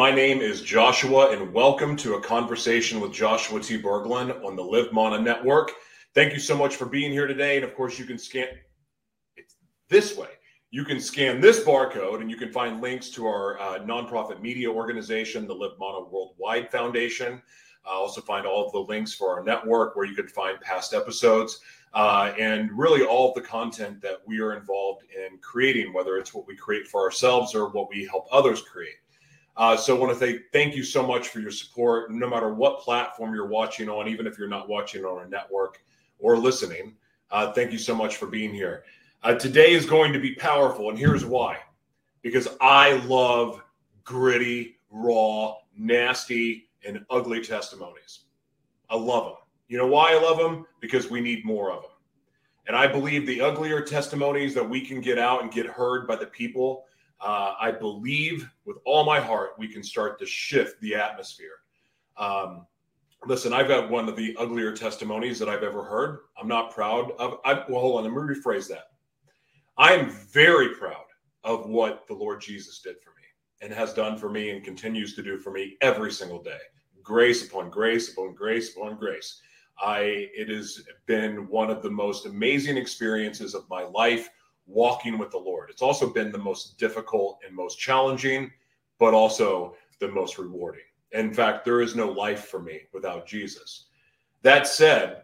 My name is Joshua, and welcome to a conversation with Joshua T. Berglund on the Live Mana Network. Thank you so much for being here today. And of course, you can scan it this way. You can scan this barcode, and you can find links to our uh, nonprofit media organization, the Live Mana Worldwide Foundation. Uh, also, find all of the links for our network where you can find past episodes uh, and really all of the content that we are involved in creating, whether it's what we create for ourselves or what we help others create. Uh, so I want to say thank you so much for your support, no matter what platform you're watching on, even if you're not watching on our network or listening. Uh, thank you so much for being here. Uh, today is going to be powerful, and here's why because I love gritty, raw, nasty, and ugly testimonies. I love them. You know why I love them? Because we need more of them. And I believe the uglier testimonies that we can get out and get heard by the people, uh, I believe with all my heart we can start to shift the atmosphere. Um, listen, I've got one of the uglier testimonies that I've ever heard. I'm not proud of. I, well, hold on. Let me rephrase that. I am very proud of what the Lord Jesus did for me and has done for me and continues to do for me every single day. Grace upon grace upon grace upon grace. I it has been one of the most amazing experiences of my life walking with the Lord. It's also been the most difficult and most challenging, but also the most rewarding. In fact, there is no life for me without Jesus. That said,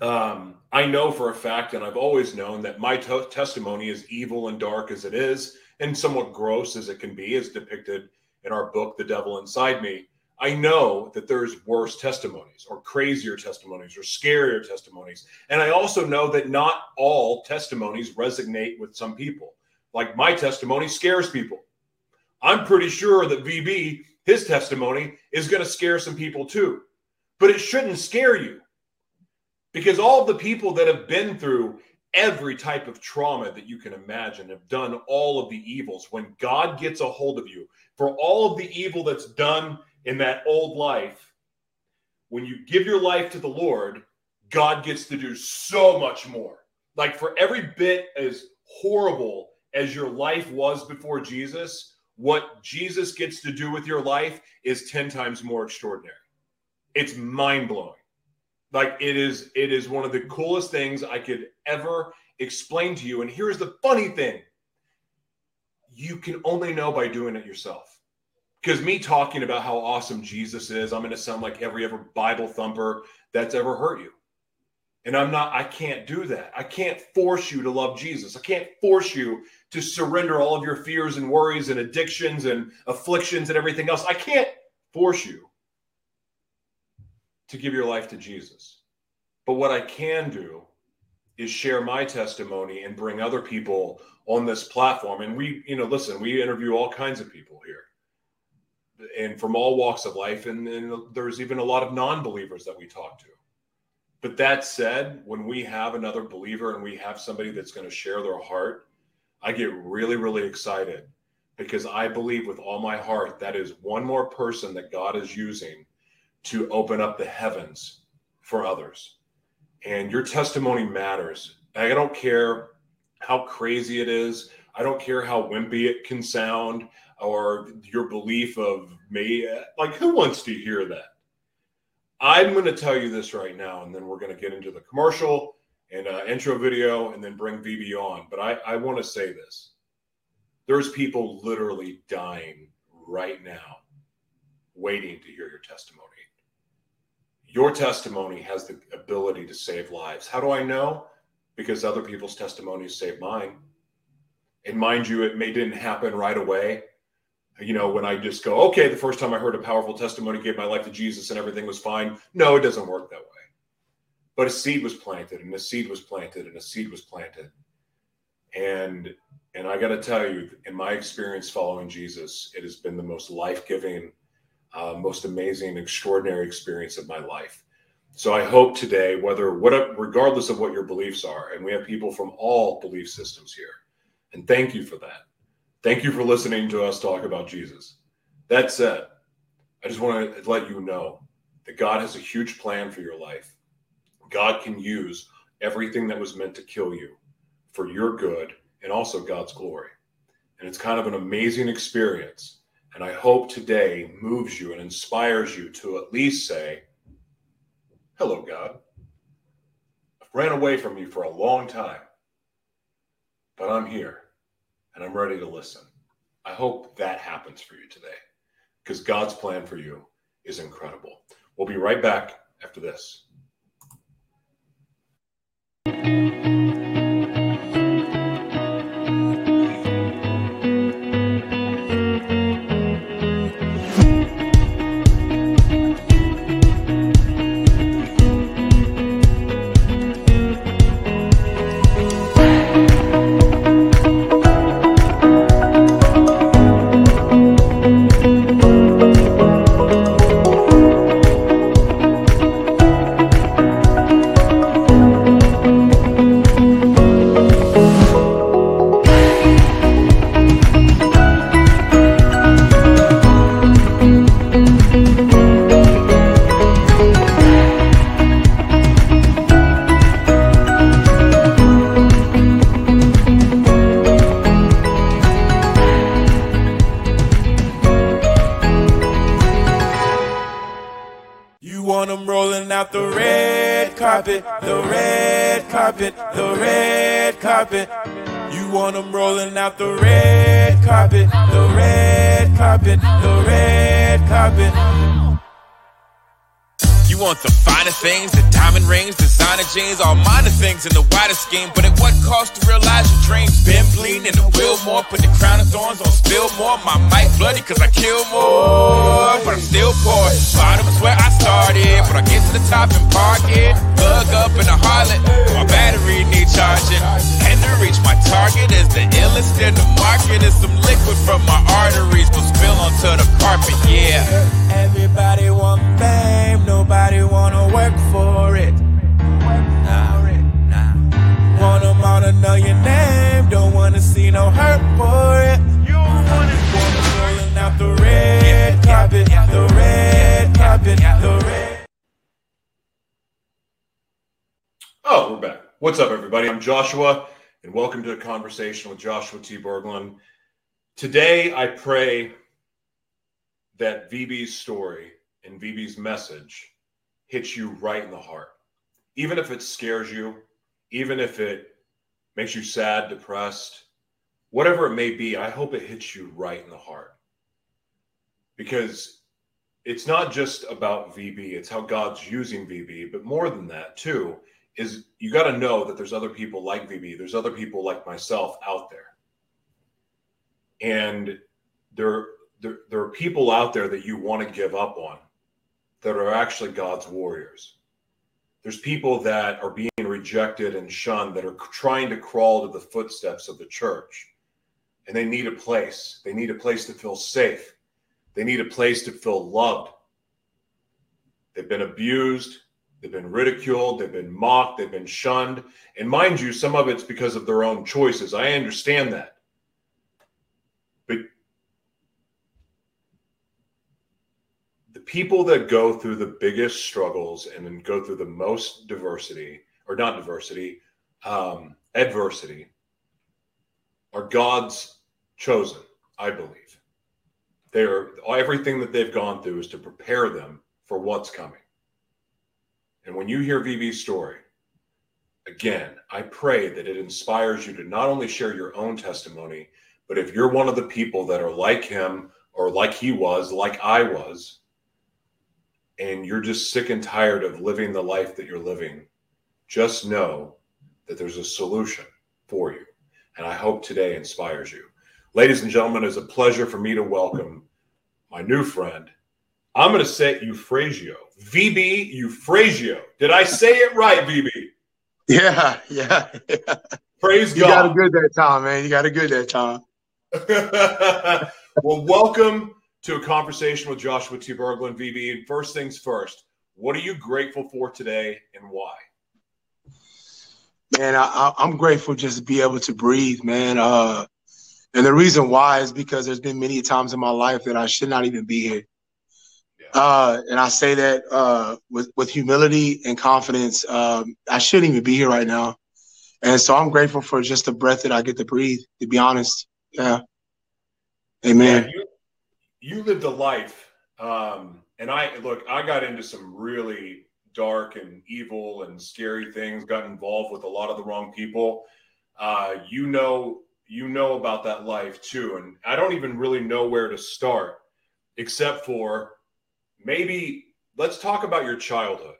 um, I know for a fact, and I've always known that my t- testimony, is evil and dark as it is, and somewhat gross as it can be, as depicted in our book, The Devil Inside Me, I know that there's worse testimonies or crazier testimonies or scarier testimonies. And I also know that not all testimonies resonate with some people. Like my testimony scares people. I'm pretty sure that VB, his testimony, is going to scare some people too. But it shouldn't scare you because all the people that have been through every type of trauma that you can imagine have done all of the evils. When God gets a hold of you for all of the evil that's done in that old life, when you give your life to the Lord, God gets to do so much more. Like for every bit as horrible as your life was before Jesus, what Jesus gets to do with your life is 10 times more extraordinary. It's mind blowing. Like it is, it is one of the coolest things I could ever explain to you. And here's the funny thing you can only know by doing it yourself because me talking about how awesome Jesus is, I'm going to sound like every ever Bible thumper that's ever hurt you. And I'm not, I can't do that. I can't force you to love Jesus. I can't force you to surrender all of your fears and worries and addictions and afflictions and everything else. I can't force you to give your life to Jesus. But what I can do is share my testimony and bring other people on this platform. And we, you know, listen, we interview all kinds of people here and from all walks of life. And, and there's even a lot of non believers that we talk to. But that said, when we have another believer and we have somebody that's going to share their heart, I get really, really excited because I believe with all my heart that is one more person that God is using to open up the heavens for others. And your testimony matters. I don't care how crazy it is. I don't care how wimpy it can sound or your belief of me. Like, who wants to hear that? I'm going to tell you this right now, and then we're going to get into the commercial and uh, intro video and then bring VB on. But I, I want to say this there's people literally dying right now waiting to hear your testimony. Your testimony has the ability to save lives. How do I know? Because other people's testimonies saved mine. And mind you, it may didn't happen right away you know, when I just go, okay, the first time I heard a powerful testimony, gave my life to Jesus and everything was fine. No, it doesn't work that way. But a seed was planted and a seed was planted and a seed was planted. And and I got to tell you, in my experience following Jesus, it has been the most life-giving, uh, most amazing, extraordinary experience of my life. So I hope today, whether what regardless of what your beliefs are, and we have people from all belief systems here, and thank you for that Thank you for listening to us talk about Jesus. That said, I just want to let you know that God has a huge plan for your life. God can use everything that was meant to kill you for your good and also God's glory. And it's kind of an amazing experience And I hope today moves you and inspires you to at least say, Hello, God. I've ran away from you for a long time, but I'm here and I'm ready to listen. I hope that happens for you today because God's plan for you is incredible. We'll be right back after this. Jeans, all minor things in the wider scheme. But at what cost to realize your dreams? Been bleeding in the wheel more, put the crown of thorns on spill more. My mic bloody cause I kill more, but I'm still poor. Bottom is where I started, but I get to the top and park it. Plug up in a harlot, my battery need charging. And to reach my target is the illest in the market. Is some liquid from my arteries everybody? I'm Joshua, and welcome to a conversation with Joshua T. Berglund. Today, I pray that VB's story and VB's message hits you right in the heart even if it scares you, even if it makes you sad, depressed, whatever it may be, I hope it hits you right in the heart. Because it's not just about VB, it's how God's using VB, but more than that, too, is you got to know that there's other people like VB, there's other people like myself out there. And there, there, there are people out there that you want to give up on that are actually God's warriors. There's people that are being rejected and shunned that are trying to crawl to the footsteps of the church. And they need a place. They need a place to feel safe. They need a place to feel loved. They've been abused they've been ridiculed they've been mocked they've been shunned and mind you some of it's because of their own choices i understand that But the people that go through the biggest struggles and then go through the most diversity, or not diversity, um, adversity, are God's chosen, I believe. They are everything that they've gone through is to prepare them for what's coming. And when you hear VB's story, again, I pray that it inspires you to not only share your own testimony, but if you're one of the people that are like him or like he was, like I was, and you're just sick and tired of living the life that you're living, just know that there's a solution for you. And I hope today inspires you. Ladies and gentlemen, it's a pleasure for me to welcome my new friend. I'm going to say Euphrasio. VB Euphrasio. Did I say it right, VB? Yeah, yeah. yeah. Praise you God. You got a good that time, man. You got a good that time. well, welcome to a conversation with Joshua T. Berglund, VB. And first things first, what are you grateful for today and why? Man, I, am grateful just to be able to breathe, man. Uh, and the reason why is because there's been many times in my life that I should not even be here. Uh, and I say that uh, with, with humility and confidence. Um, I shouldn't even be here right now. And so I'm grateful for just the breath that I get to breathe, to be honest. Yeah. Amen. Yeah, you, you lived a life, um, and I look. I got into some really dark and evil and scary things. Got involved with a lot of the wrong people. Uh, you know, you know about that life too, and I don't even really know where to start, except for maybe let's talk about your childhood.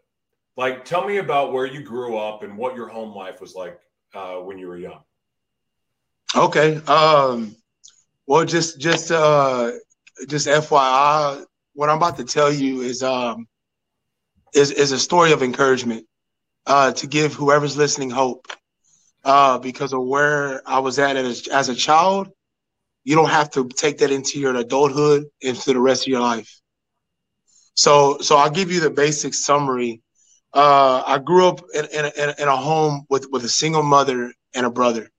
Like, tell me about where you grew up and what your home life was like uh, when you were young. Okay. Um, well, just just uh, just FYI, what I'm about to tell you is um, is is a story of encouragement uh, to give whoever's listening hope. Uh, because of where I was at as, as a child, you don't have to take that into your adulthood into the rest of your life. So, so I'll give you the basic summary. Uh, I grew up in, in, a, in a home with, with a single mother and a brother.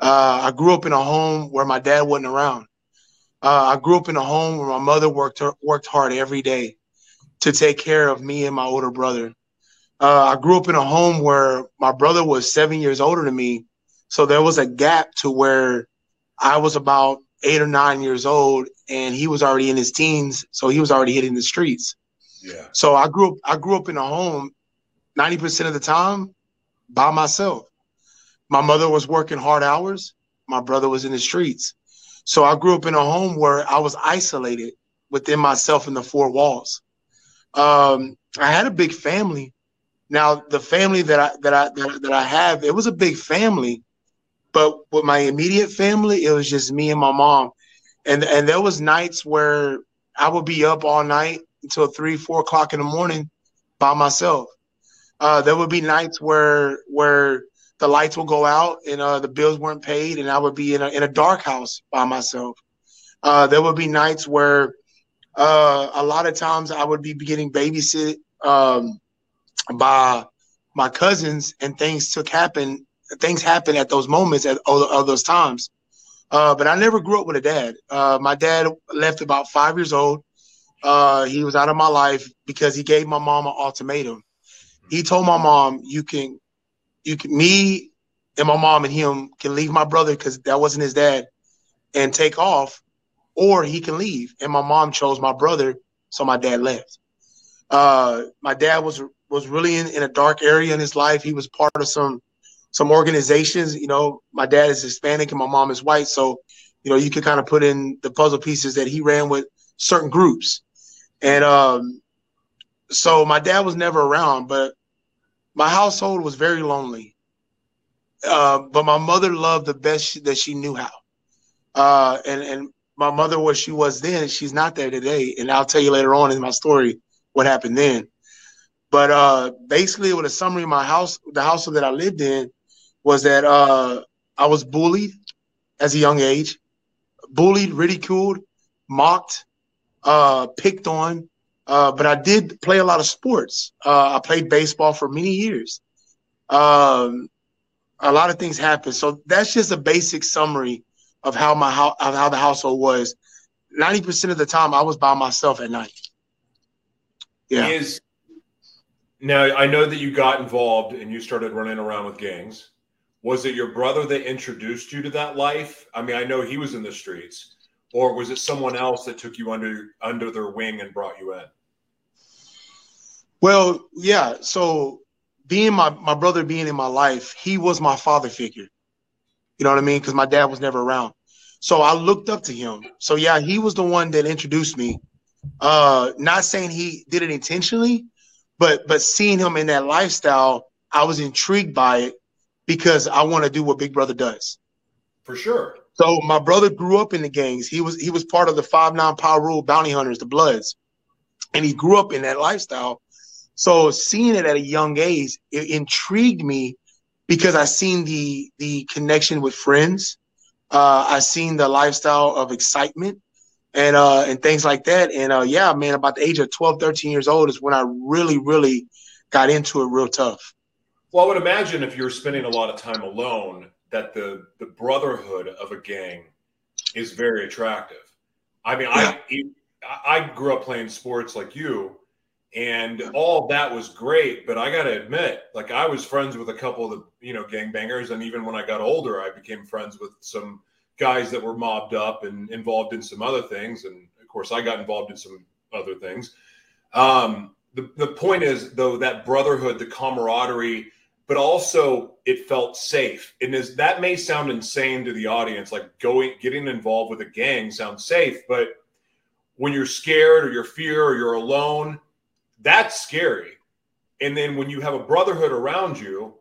Uh, I grew up in a home where my dad wasn't around. Uh, I grew up in a home where my mother worked worked hard every day to take care of me and my older brother. Uh, I grew up in a home where my brother was seven years older than me, so there was a gap to where I was about eight or nine years old, and he was already in his teens, so he was already hitting the streets. Yeah. So I grew up. I grew up in a home ninety percent of the time by myself. My mother was working hard hours. My brother was in the streets. So I grew up in a home where I was isolated within myself in the four walls. Um, I had a big family. Now the family that I that I that, that I have, it was a big family, but with my immediate family, it was just me and my mom. And and there was nights where I would be up all night until three, four o'clock in the morning by myself. Uh, there would be nights where where the lights will go out and uh, the bills weren't paid, and I would be in a in a dark house by myself. Uh, there would be nights where uh, a lot of times I would be getting babysit um, by my cousins, and things took happen. Things happen at those moments at all, all those times. Uh, but I never grew up with a dad. Uh, my dad left about five years old. Uh, he was out of my life because he gave my mom an ultimatum. He told my mom, "You can you can me and my mom and him can leave my brother because that wasn't his dad and take off, or he can leave. And my mom chose my brother, so my dad left. Uh, my dad was was really in, in a dark area in his life. He was part of some some organizations. You know, my dad is Hispanic and my mom is white, so you know you can kind of put in the puzzle pieces that he ran with certain groups. And um, so my dad was never around, but my household was very lonely. Uh, but my mother loved the best that she knew how. Uh, and and my mother was she was then, she's not there today. And I'll tell you later on in my story what happened then. But uh, basically, with a summary of my house, the household that I lived in, was that uh, I was bullied as a young age, bullied, ridiculed, mocked, uh, picked on, uh, but I did play a lot of sports. Uh, I played baseball for many years. Um, a lot of things happened. So that's just a basic summary of how my how of how the household was. Ninety percent of the time, I was by myself at night. Yeah. Is now I know that you got involved and you started running around with gangs. Was it your brother that introduced you to that life? I mean, I know he was in the streets, or was it someone else that took you under under their wing and brought you in? Well, yeah. So being my my brother being in my life, he was my father figure. You know what I mean? Because my dad was never around. So I looked up to him. So yeah, he was the one that introduced me. Uh, not saying he did it intentionally, but but seeing him in that lifestyle, I was intrigued by it because I want to do what Big Brother does. For sure. So my brother grew up in the gangs. He was he was part of the five nine power rule bounty hunters, the Bloods, and he grew up in that lifestyle. So seeing it at a young age, it intrigued me because I seen the the connection with friends. Uh, I seen the lifestyle of excitement and uh, and things like that. And uh, yeah, man, about the age of 12, 13 years old is when I really, really got into it real tough. Well, I would imagine if you're spending a lot of time alone, that the the brotherhood of a gang is very attractive. I mean, yeah. I I grew up playing sports like you, and all that was great but i gotta admit like i was friends with a couple of the you know gangbangers and even when i got older i became friends with some guys that were mobbed up and involved in some other things and of course, I got involved in some other things. Um, the, the point is, though, that brotherhood, the camaraderie, but also it felt safe. And as that may sound insane to the audience, like going getting involved with a gang sounds safe, but when you're scared or you're fear or you're alone, that's scary. And then when you have a brotherhood around you,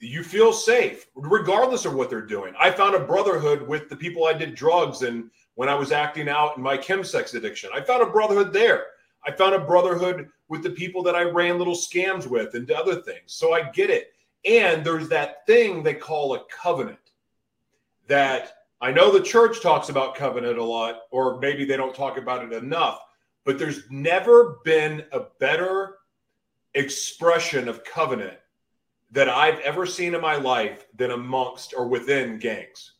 you feel safe regardless of what they're doing. I found a brotherhood with the people I did drugs and when I was acting out in my chemsex addiction. I found a brotherhood there. I found a brotherhood with the people that I ran little scams with and other things. So I get it. And there's that thing they call a covenant that I know the church talks about covenant a lot, or maybe they don't talk about it enough, but there's never been a better expression of covenant that I've ever seen in my life than amongst or within gangs,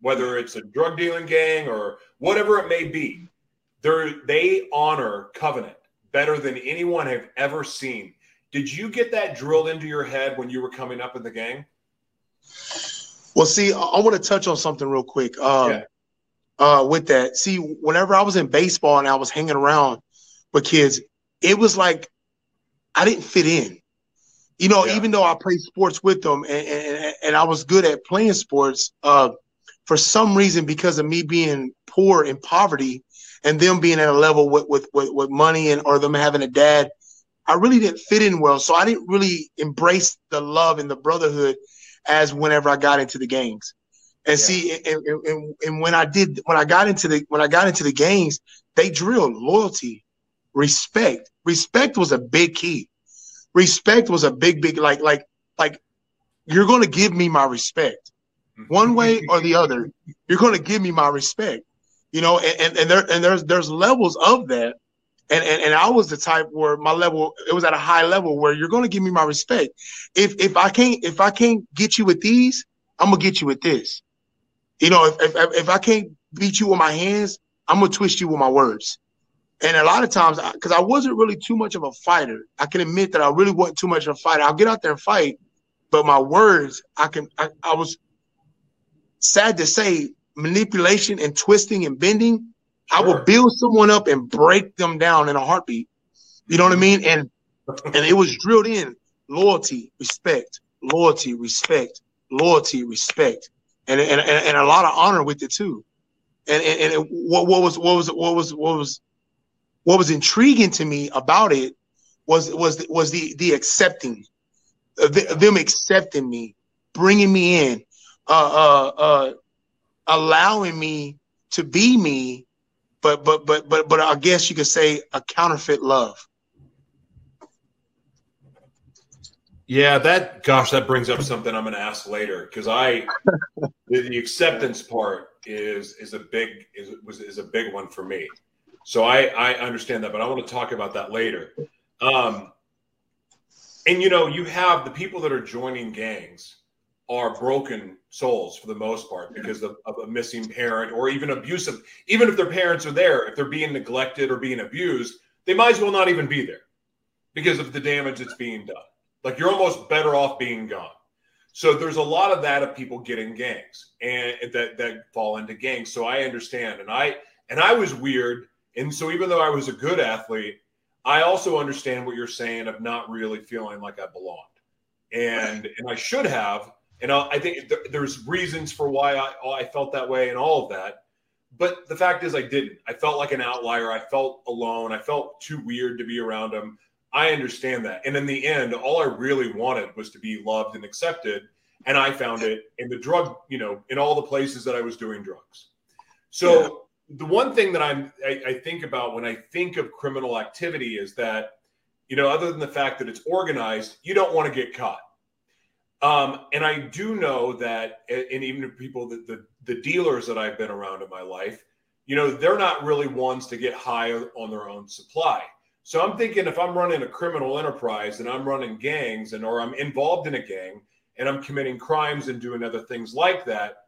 whether it's a drug dealing gang or whatever it may be. They honor covenant better than anyone I've ever seen. Did you get that drilled into your head when you were coming up in the gang? Well, see, I, I want to touch on something real quick. Um, yeah. uh, with that, see, whenever I was in baseball and I was hanging around with kids, it was like I didn't fit in. You know, yeah. even though I played sports with them and, and, and I was good at playing sports, uh, for some reason, because of me being poor in poverty and them being at a level with, with, with, with money and or them having a dad, I really didn't fit in well. So I didn't really embrace the love and the brotherhood as whenever I got into the gangs. And yeah. see, and, and, and when I did, when I got into the, when I got into the gangs, they drilled loyalty, respect. Respect was a big key. Respect was a big, big, like, like, like, you're going to give me my respect, mm-hmm. one way or the other. You're going to give me my respect, you know. And and, and there and there's there's levels of that and, and and I was the type where my level it was at a high level where you're going to give me my respect. If if I can't if I can't get you with these, I'm gonna get you with this. You know, if if, if I can't beat you with my hands, I'm gonna twist you with my words. And a lot of times, because I wasn't really too much of a fighter, I can admit that I really wasn't too much of a fighter. I'll get out there and fight, but my words, I can. I, I was sad to say, manipulation and twisting and bending Sure. I will build someone up and break them down in a heartbeat. You know what I mean? And and it was drilled in loyalty, respect, loyalty, respect, loyalty, respect, and and, and, and a lot of honor with it too. And and, and what, what was what was what was what was what was intriguing to me about it was was was the the accepting, uh, the, them accepting me, bringing me in, uh, uh, uh, allowing me to be me but but but but but I guess you could say a counterfeit love. Yeah, that gosh, that brings up something I'm going to ask later because I the, the, acceptance part is is a big is was is a big one for me. So I I understand that, but I want to talk about that later. Um, and you know, you have the people that are joining gangs are broken souls for the most part because of, of, a missing parent or even abusive. Even if their parents are there, if they're being neglected or being abused, they might as well not even be there because of the damage that's being done. Like you're almost better off being gone. So there's a lot of that of people getting gangs and that that fall into gangs. So I understand, and I and I was weird, and so even though I was a good athlete, I also understand what you're saying of not really feeling like I belonged, and and I should have and I think there's reasons for why I, I felt that way and all of that. But the fact is, I didn't. I felt like an outlier. I felt alone. I felt too weird to be around him. I understand that. And in the end, all I really wanted was to be loved and accepted. And I found it in the drug, you know, in all the places that I was doing drugs. So yeah. the one thing that I'm, I, I think about when I think of criminal activity is that, you know, other than the fact that it's organized, you don't want to get caught um, and I do know that, and even people that the, the dealers that I've been around in my life, you know, they're not really ones to get high on their own supply. So I'm thinking if I'm running a criminal enterprise and I'm running gangs and or I'm involved in a gang and I'm committing crimes and doing other things like that,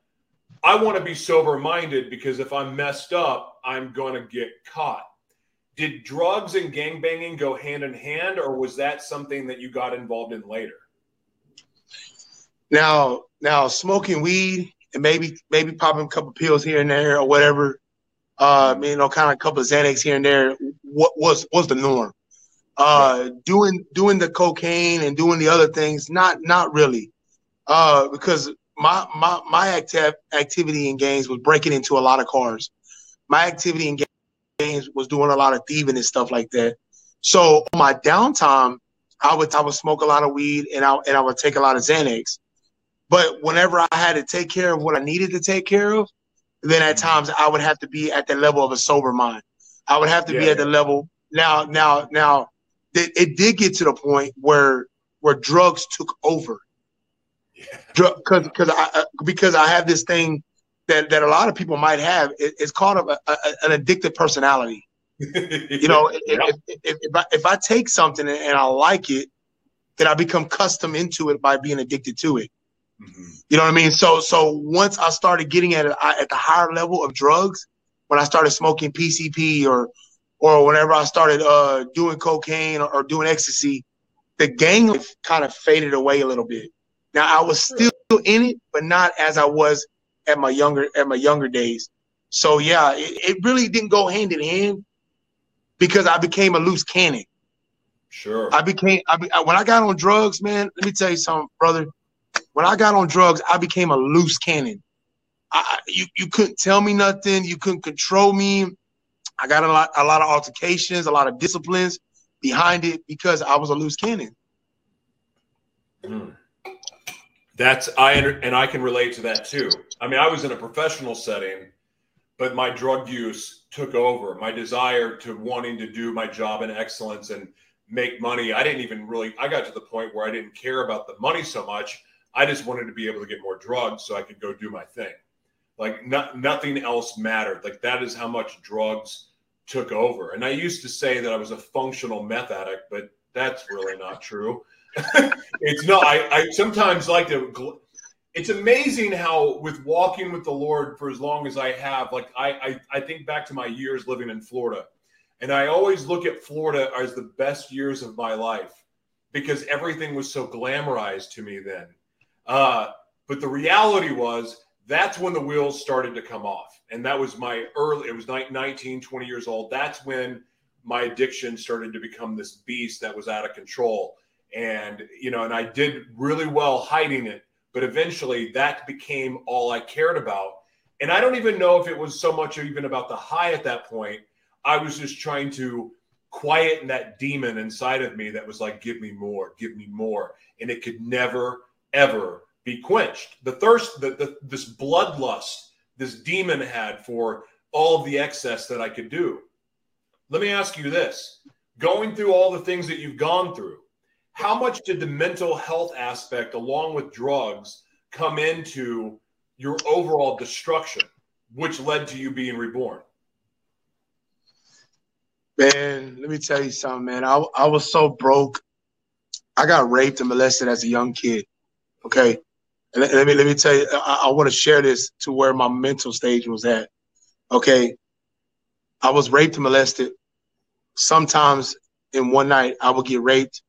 I want to be sober minded because if I'm messed up, I'm going to get caught. Did drugs and gang banging go hand in hand, or was that something that you got involved in later? Now, now smoking weed and maybe maybe popping a couple pills here and there or whatever. Uh, you know, kind of a couple of Xanax here and there. What was was the norm? Uh, doing doing the cocaine and doing the other things, not not really. Uh, because my my my active activity in games was breaking into a lot of cars. My activity in games was doing a lot of thieving and stuff like that. So on my downtime, I would I would smoke a lot of weed and I and I would take a lot of Xanax. But whenever I had to take care of what I needed to take care of, then at mm-hmm. times I would have to be at the level of a sober mind. I would have to yeah. be at the level now. Now, now, it, it, did get to the point where where drugs took over. Yeah. Because because I uh, because I have this thing that that a lot of people might have. It, it's called a, a, an addictive personality. you know, if, if, if, I, if I take something and I like it, then I become custom into it by being addicted to it. Mm-hmm. You know what I mean? So so once I started getting at it at the higher level of drugs, when I started smoking PCP or or whenever I started uh, doing cocaine or, or, doing ecstasy, the gang life kind of faded away a little bit. Now I was still in it, but not as I was at my younger at my younger days. So yeah, it, it really didn't go hand in hand because I became a loose cannon. Sure. I became I be, when I got on drugs, man. Let me tell you something, brother when I got on drugs, I became a loose cannon. I, you you couldn't tell me nothing. You couldn't control me. I got a lot a lot of altercations, a lot of disciplines behind it because I was a loose cannon. Mm. That's I and I can relate to that too. I mean, I was in a professional setting, but my drug use took over. My desire to wanting to do my job in excellence and make money. I didn't even really. I got to the point where I didn't care about the money so much. I just wanted to be able to get more drugs so I could go do my thing. Like not, nothing else mattered. Like that is how much drugs took over. And I used to say that I was a functional meth addict, but that's really not true. it's not. I, I sometimes like to. It's amazing how, with walking with the Lord for as long as I have, like I, I, I think back to my years living in Florida, and I always look at Florida as the best years of my life because everything was so glamorized to me then. Uh, but the reality was that's when the wheels started to come off. And that was my early, it was 19, 20 years old. That's when my addiction started to become this beast that was out of control. And, you know, and I did really well hiding it. But eventually that became all I cared about. And I don't even know if it was so much even about the high at that point. I was just trying to quieten that demon inside of me that was like, give me more, give me more. And it could never ever be quenched. The thirst, the, the, this bloodlust, this demon had for all of the excess that I could do. Let me ask you this going through all the things that you've gone through, how much did the mental health aspect, along with drugs, come into your overall destruction, which led to you being reborn? Man, let me tell you something, man. I, I was so broke. I got raped and molested as a young kid. Okay. And let, me let me tell you, I, I want to share this to where my mental stage was at. Okay. I was raped and molested. Sometimes in one night, I would get raped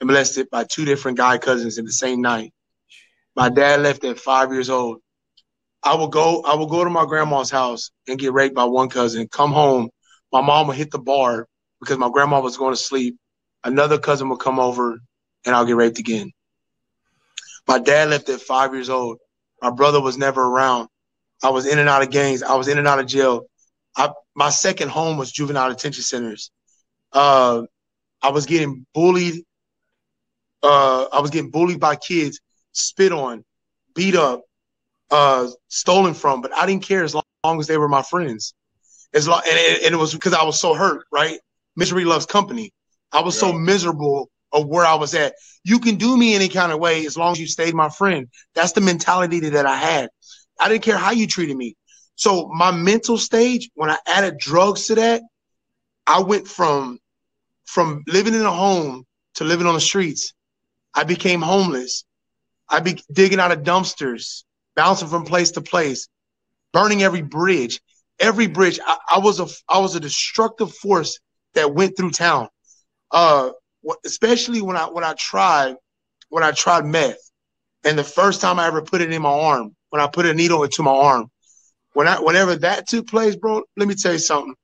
and molested by two different guy cousins in the same night. My dad left at five years old. I would go, I would go to my grandma's house and get raped by one cousin, come home. My mom would hit the bar because my grandma was going to sleep. Another cousin would come over and I'll get raped again. My dad left at five years old. My brother was never around. I was in and out of gangs. I was in and out of jail. I, my second home was juvenile detention centers. Uh, I was getting bullied. Uh, I was getting bullied by kids, spit on, beat up, uh, stolen from. But I didn't care as long, long as they were my friends. As long, and it, and it was because I was so hurt. Right, misery loves company. I was yeah. so miserable of where I was at. You can do me any kind of way as long as you stayed my friend. That's the mentality that I had. I didn't care how you treated me. So my mental stage, when I added drugs to that, I went from from living in a home to living on the streets. I became homeless. I be digging out of dumpsters, bouncing from place to place, burning every bridge. Every bridge, I, I was a I was a destructive force that went through town. Uh, especially when I when I tried when I tried meth, and the first time I ever put it in my arm, when I put a needle into my arm, when I whenever that took place, bro, let me tell you something.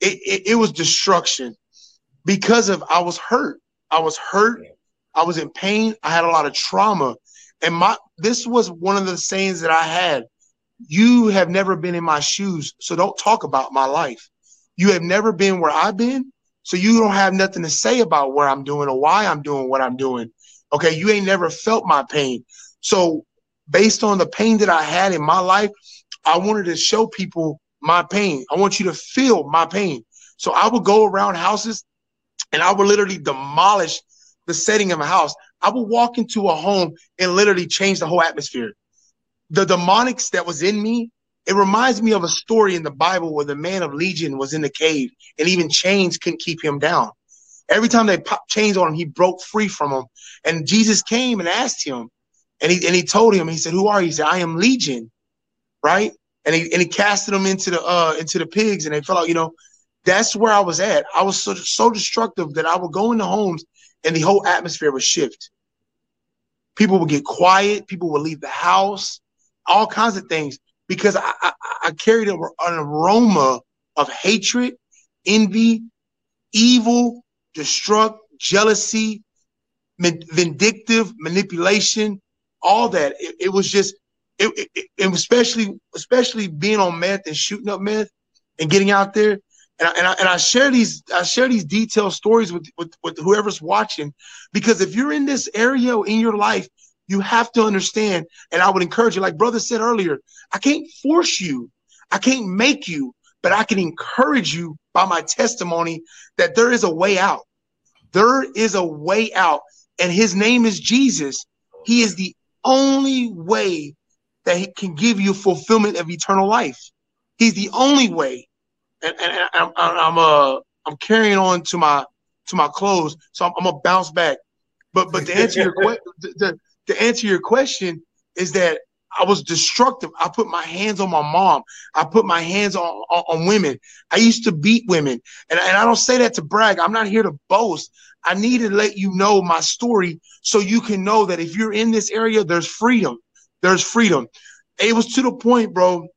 It, it, it was destruction because of I was hurt. I was hurt. I was in pain. I had a lot of trauma. And my this was one of the sayings that I had. You have never been in my shoes, so don't talk about my life. You have never been where I've been, so you don't have nothing to say about where I'm doing or why I'm doing what I'm doing. Okay, you ain't never felt my pain. So based on the pain that I had in my life, I wanted to show people my pain. I want you to feel my pain. So I would go around houses and I would literally demolish the setting of a house. I would walk into a home and literally change the whole atmosphere. The demonics that was in me, it reminds me of a story in the Bible where the man of Legion was in the cave and even chains couldn't keep him down. Every time they popped chains on him, he broke free from them. And Jesus came and asked him, and he and he told him, he said, Who are you? He said, I am Legion, right? And he and he casted them into the uh into the pigs and they fell out, you know. That's where I was at. I was so, so destructive that I would go into homes and the whole atmosphere would shift. People would get quiet. People would leave the house. All kinds of things because I, I, I carried an aroma of hatred, envy, evil, destruct, jealousy, vindictive, manipulation, all that. It, it was just, it, it, it, especially especially being on meth and shooting up meth and getting out there and I, and I, and I share these I share these detailed stories with, with with whoever's watching because if you're in this area in your life you have to understand and I would encourage you like brother said earlier I can't force you. I can't make you but I can encourage you by my testimony that there is a way out. There is a way out and his name is Jesus. He is the only way that he can give you fulfillment of eternal life. He's the only way. And, and, I'm, I'm uh I'm carrying on to my to my clothes, so I'm, I'm gonna bounce back. But but to answer your question, to, to answer your question is that I was destructive. I put my hands on my mom. I put my hands on, on, on, women. I used to beat women. And, and I don't say that to brag. I'm not here to boast. I need to let you know my story so you can know that if you're in this area, there's freedom. There's freedom. It was to the point, bro,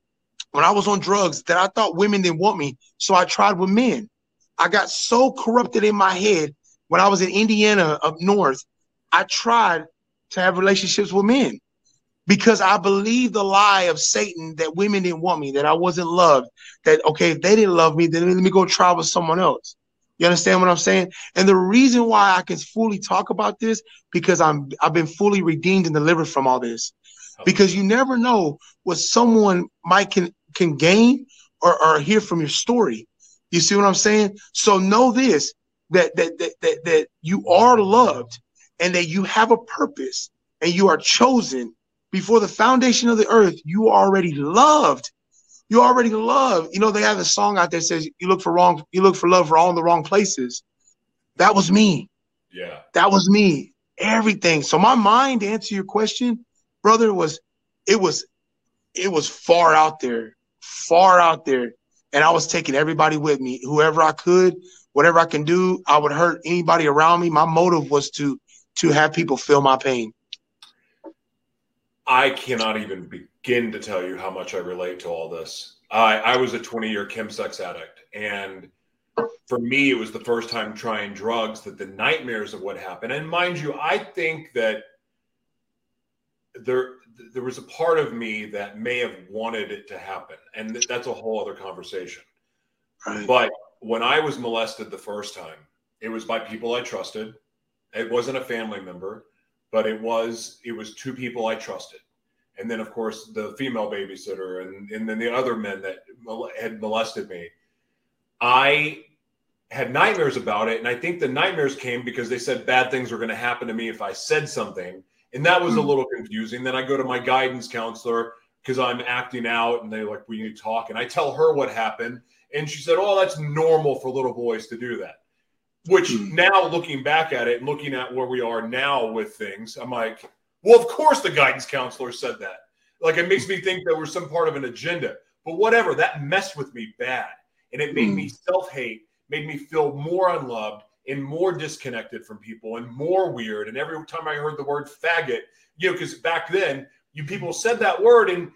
when I was on drugs that I thought women didn't want me. So I tried with men. I got so corrupted in my head when I was in Indiana up north. I tried to have relationships with men because I believed the lie of Satan that women didn't want me, that I wasn't loved, that okay, if they didn't love me, then let me go try with someone else. You understand what I'm saying? And the reason why I can fully talk about this because I'm I've been fully redeemed and delivered from all this. Because you never know what someone might can can gain or, or hear from your story. You see what I'm saying? So know this that that that that, that you are loved and that you have a purpose and you are chosen before the foundation of the earth. You are already loved. You already love. You know, they have a song out there says you look for wrong, you look for love for all in the wrong places. That was me. Yeah. That was me. Everything. So my mind, to answer your question, brother, was it was it was far out there far out there, and I was taking everybody with me, whoever I could, whatever I can do. I would hurt anybody around me. My motive was to to have people feel my pain. I cannot even begin to tell you how much I relate to all this. I, I was a 20 year chemsex addict. And for me, it was the first time trying drugs that the nightmares of what happened. And mind you, I think that there there was a part of me that may have wanted it to happen, and that's a whole other conversation. Right. But when I was molested the first time, it was by people I trusted. It wasn't a family member, but it was it was two people I trusted, and then of course the female babysitter, and and then the other men that had molested me. I had nightmares about it, and I think the nightmares came because they said bad things were going to happen to me if I said something and that was a hmm. little confusing. Then I go to my guidance counselor because I'm acting out and they're like, we need to talk. And I tell her what happened. And she said, oh, that's normal for little boys to do that. Which mm. now looking back at it and looking at where we are now with things, I'm like, well, of course the guidance counselor said that. Like it makes me think there was some part of an agenda. But whatever, that messed with me bad. And it made mm. me self hate, made me feel more unloved, and more disconnected from people and more weird. And every time I heard the word faggot, you know, because back then you people said that word and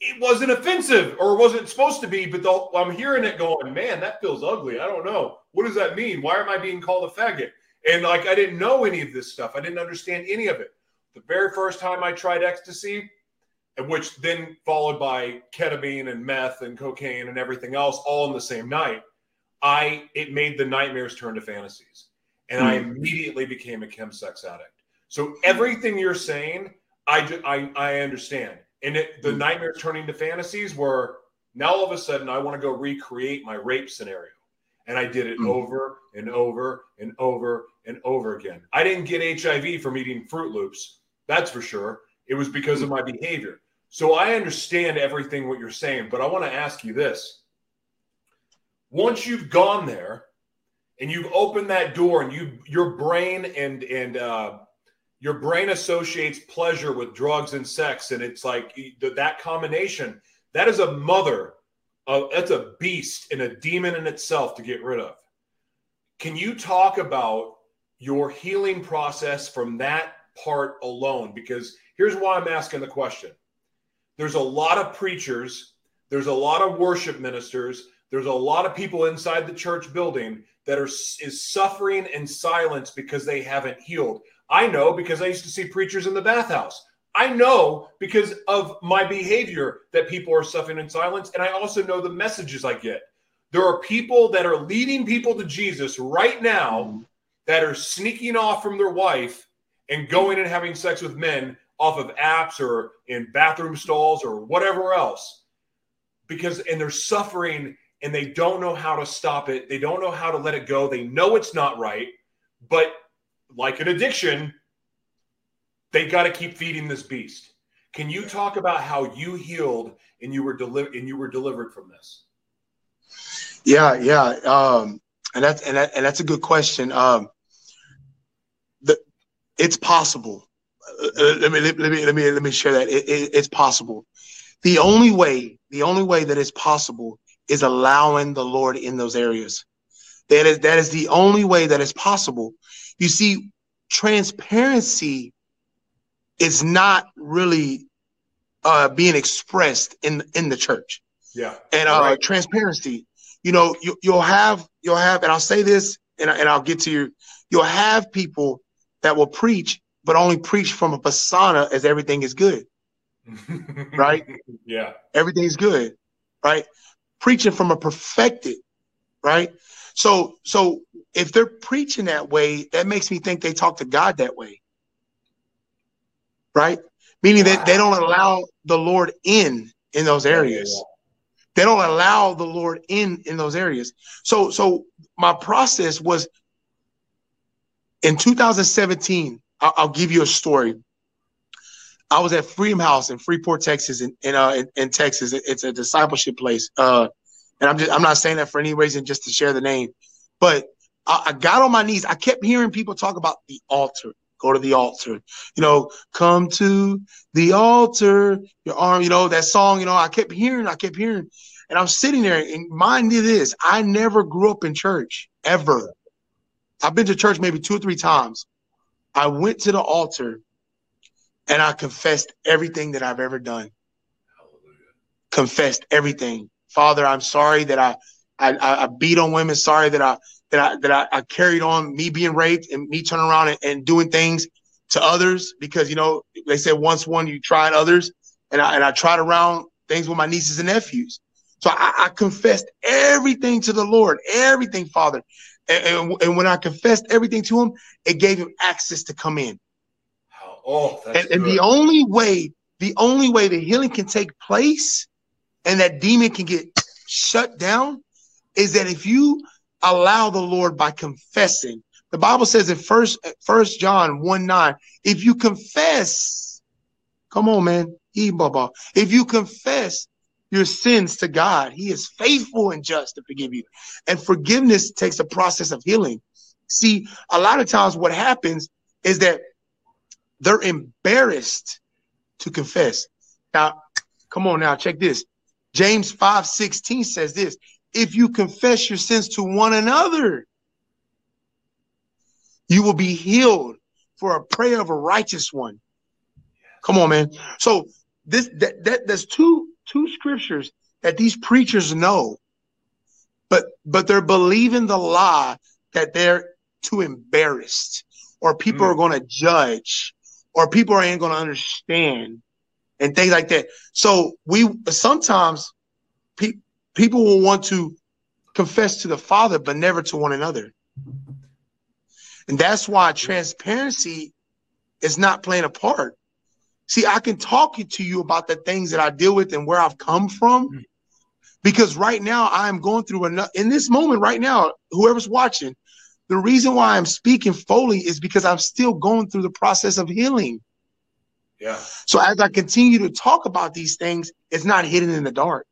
it wasn't offensive or wasn't supposed to be, but the, I'm hearing it going, man, that feels ugly. I don't know. What does that mean? Why am I being called a faggot? And like, I didn't know any of this stuff. I didn't understand any of it. The very first time I tried ecstasy, which then followed by ketamine and meth and cocaine and everything else all in the same night, I it made the nightmares turn to fantasies. And mm. I hmm. immediately became a chemsex addict. So everything you're saying, I, I, I understand. And it, the mm. nightmares turning to fantasies were now all of a sudden I want to go recreate my rape scenario. And I did it mm. over and over and over and over again. I didn't get HIV from eating Froot Loops. That's for sure. It was because of my behavior. So I understand everything what you're saying, but I want to ask you this. Once you've gone there and you've opened that door and you your brain and and uh, your brain associates pleasure with drugs and sex and it's like that combination that is a mother that's a beast and a demon in itself to get rid of. Can you talk about your healing process from that part alone? Because here's why i'm asking the question. There's a lot of preachers there's a lot of worship ministers there's a lot of people inside the church building that are is suffering in silence because they haven't healed I know because I used to see preachers in the bathhouse. I know because of my behavior that people are suffering in silence. And I also know the messages I get. There are people that are leading people to Jesus right now that are sneaking off from their wife and going and having sex with men off of apps or in bathroom stalls or whatever else because and they're suffering and they don't know how to stop it they don't know how to let it go they know it's not right but like an addiction, they got to keep feeding this beast. Can you talk about how you healed and you were delivered and you were delivered from this? Yeah, yeah, um, and that's and, that, and that's a good question. Um, the, it's possible. Uh, uh let me let me let me let me share that. It, it, it's possible. The only way, the only way that it's possible is allowing the Lord in those areas. That is that is the only way that is possible you see, transparency is not really uh, being expressed in in the church. Yeah, and uh, right. transparency. You know, you, you'll have you'll have, and I'll say this, and, and I'll get to you. You'll have people that will preach, but only preach from a persona as everything is good. right? Yeah. Everything's good. Right? Preaching from a perfected, right? So so if they're preaching that way, that makes me think they talk to God that way. Right? Meaning wow. that they don't allow the Lord in in those areas. Yeah. They don't allow the Lord in in those areas. So so my process was in 2017. I'll, I'll give you a story. I was at Freedom House in Freeport, Texas, in in, uh, in, in Texas. It's a discipleship place. Uh, and I'm just I'm not saying that for any reason, just to share the name. But I, I got on my knees. I kept hearing people talk about the altar. Go to the altar. You know, come to the altar. Your arm. You know that song. You know, I kept hearing. I kept hearing, and I'm sitting there. And mind you, this I never grew up in church ever. I've been to church maybe two or three times. I went to the altar and I confessed everything that I've ever done. Confessed everything. Father, I'm sorry that I, I, I beat on women. Sorry that I, that I, that I, I carried on me being raped and me turning around and, and, doing things to others because, you know, they said once one, you tried others and I, and I tried around things with my nieces and nephews. So I, I confessed everything to the Lord, everything, Father. And, and, and, when I confessed everything to him, it gave him access to come in. Oh, and, and the only way, the only way the healing can take place and that demon can get shut down is that if you allow the Lord by confessing, the Bible says in first first John 1 9, if you confess, come on, man, if you confess your sins to God, He is faithful and just to forgive you. And forgiveness takes a process of healing. See, a lot of times what happens is that they're embarrassed to confess. Now, come on now, check this. James 5 16 says this if you confess your sins to one another, you will be healed for a prayer of a righteous one. Come on, man. So this that, that there's two two scriptures that these preachers know, but but they're believing the lie that they're too embarrassed or people mm. are going to judge or people are ain't going to understand and things like that. So we sometimes pe- people will want to confess to the Father, but never to one another. And that's why transparency is not playing a part. See, I can talk to you about the things that I deal with and where I've come from. Mm. Because right now I'm going through enough in this moment right now, whoever's watching, the reason why I'm speaking fully is because I'm still going through the process of healing. Yeah. So as I continue to talk about these things, it's not hidden in the dark.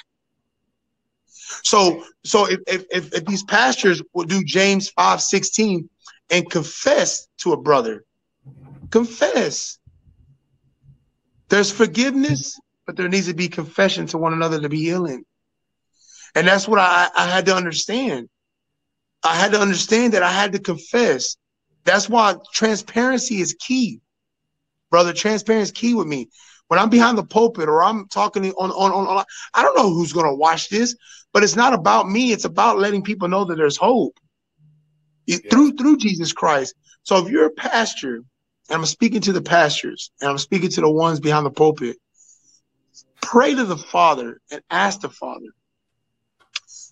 So, so if, if, if these pastors will do James 5 16 and confess to a brother, confess. There's forgiveness, but there needs to be confession to one another to be healing. And that's what I, I had to understand. I had to understand that I had to confess. That's why transparency is key. Brother, transparency is key with me. When I'm behind the pulpit or I'm talking on, on, on, on I don't know who's going to watch this, but it's not about me. It's about letting people know that there's hope yeah. through through Jesus Christ. So if you're a pastor, and I'm speaking to the pastors, and I'm speaking to the ones behind the pulpit, pray to the Father and ask the Father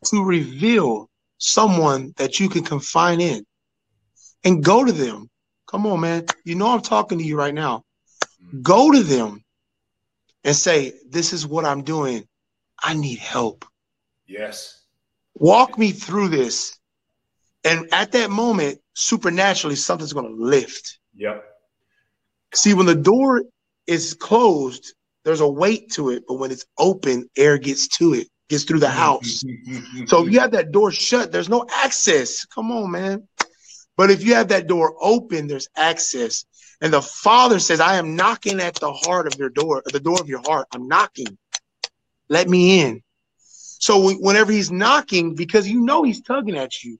to reveal someone that you can confine in and go to them. Come on, man. You know I'm talking to you right now. Go to them and say, This is what I'm doing. I need help. Yes. Walk me through this. And at that moment, supernaturally, something's going to lift. Yep. See, when the door is closed, there's a weight to it, but when it's open, air gets to it, gets through the house. so if you have that door shut, there's no access. Come on, man. But if you have that door open, there's access. And the Father says, I am knocking at the heart of your door, the door of your heart. I'm knocking. Let me in. So whenever he's knocking, because you know he's tugging at you,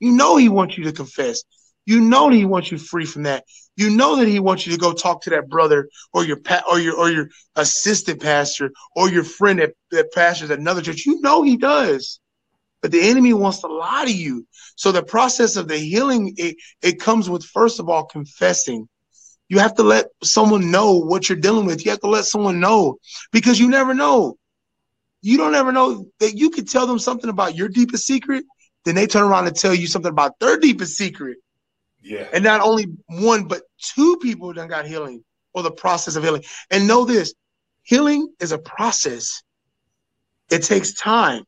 you know he wants you to confess. You know that he wants you free from that. You know that he wants you to go talk to that brother or your pa- or your or your assistant pastor or your friend that, that pastors another church. You know he does. But the enemy wants to lie to you. So the process of the healing, it, it comes with first of all confessing. You have to let someone know what you're dealing with. You have to let someone know because you never know you don't ever know that you could tell them something about your deepest secret, then they turn around and tell you something about their deepest secret. Yeah. And not only one, but two people done got healing or the process of healing. And know this healing is a process, it takes time.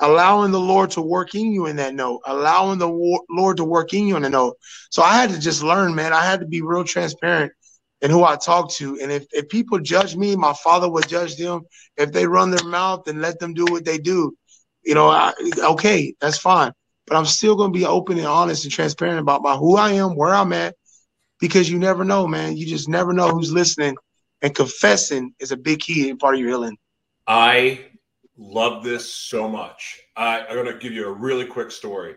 Allowing the Lord to work in you in that note, allowing the Lord to work in you in the note. So I had to just learn, man. I had to be real transparent and who I talk to. And if, if people judge me, my father would judge them. If they run their mouth and let them do what they do, you know, I, okay, that's fine. But I'm still going to be open and honest and transparent about my who I am, where I'm at, because you never know, man. You just never know who's listening. And confessing is a big key in part of your healing. I love this so much. I, I'm going to give you a really quick story.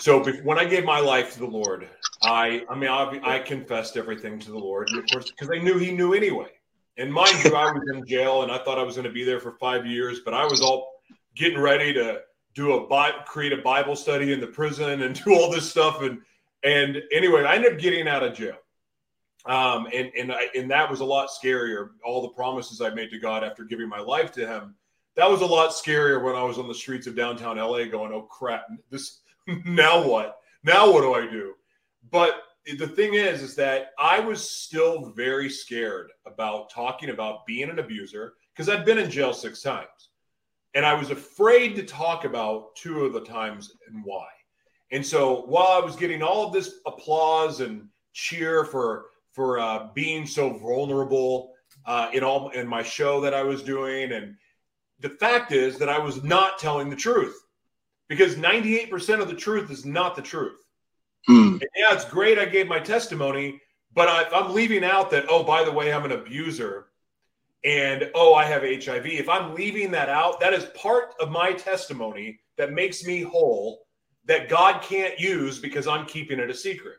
So when I gave my life to the Lord, I, I mean, I, I confessed everything to the Lord, of course, because I knew He knew anyway. And mind you, I was in jail, and I thought I was going to be there for five years, but I was all getting ready to do a create a Bible study in the prison and do all this stuff. And and anyway, I ended up getting out of jail. Um, and and I, and that was a lot scarier. All the promises I made to God after giving my life to Him, that was a lot scarier when I was on the streets of downtown LA, going, "Oh crap, this now what? Now what do I do?" But the thing is, is that I was still very scared about talking about being an abuser because I'd been in jail six times. And I was afraid to talk about two of the times and why. And so while I was getting all of this applause and cheer for for uh, being so vulnerable uh, in all in my show that I was doing, and the fact is that I was not telling the truth because 98% of the truth is not the truth. Hmm. yeah, it's great. I gave my testimony, but I, I'm leaving out that, oh, by the way, I'm an abuser and oh, I have HIV. If I'm leaving that out, that is part of my testimony that makes me whole that God can't use because I'm keeping it a secret.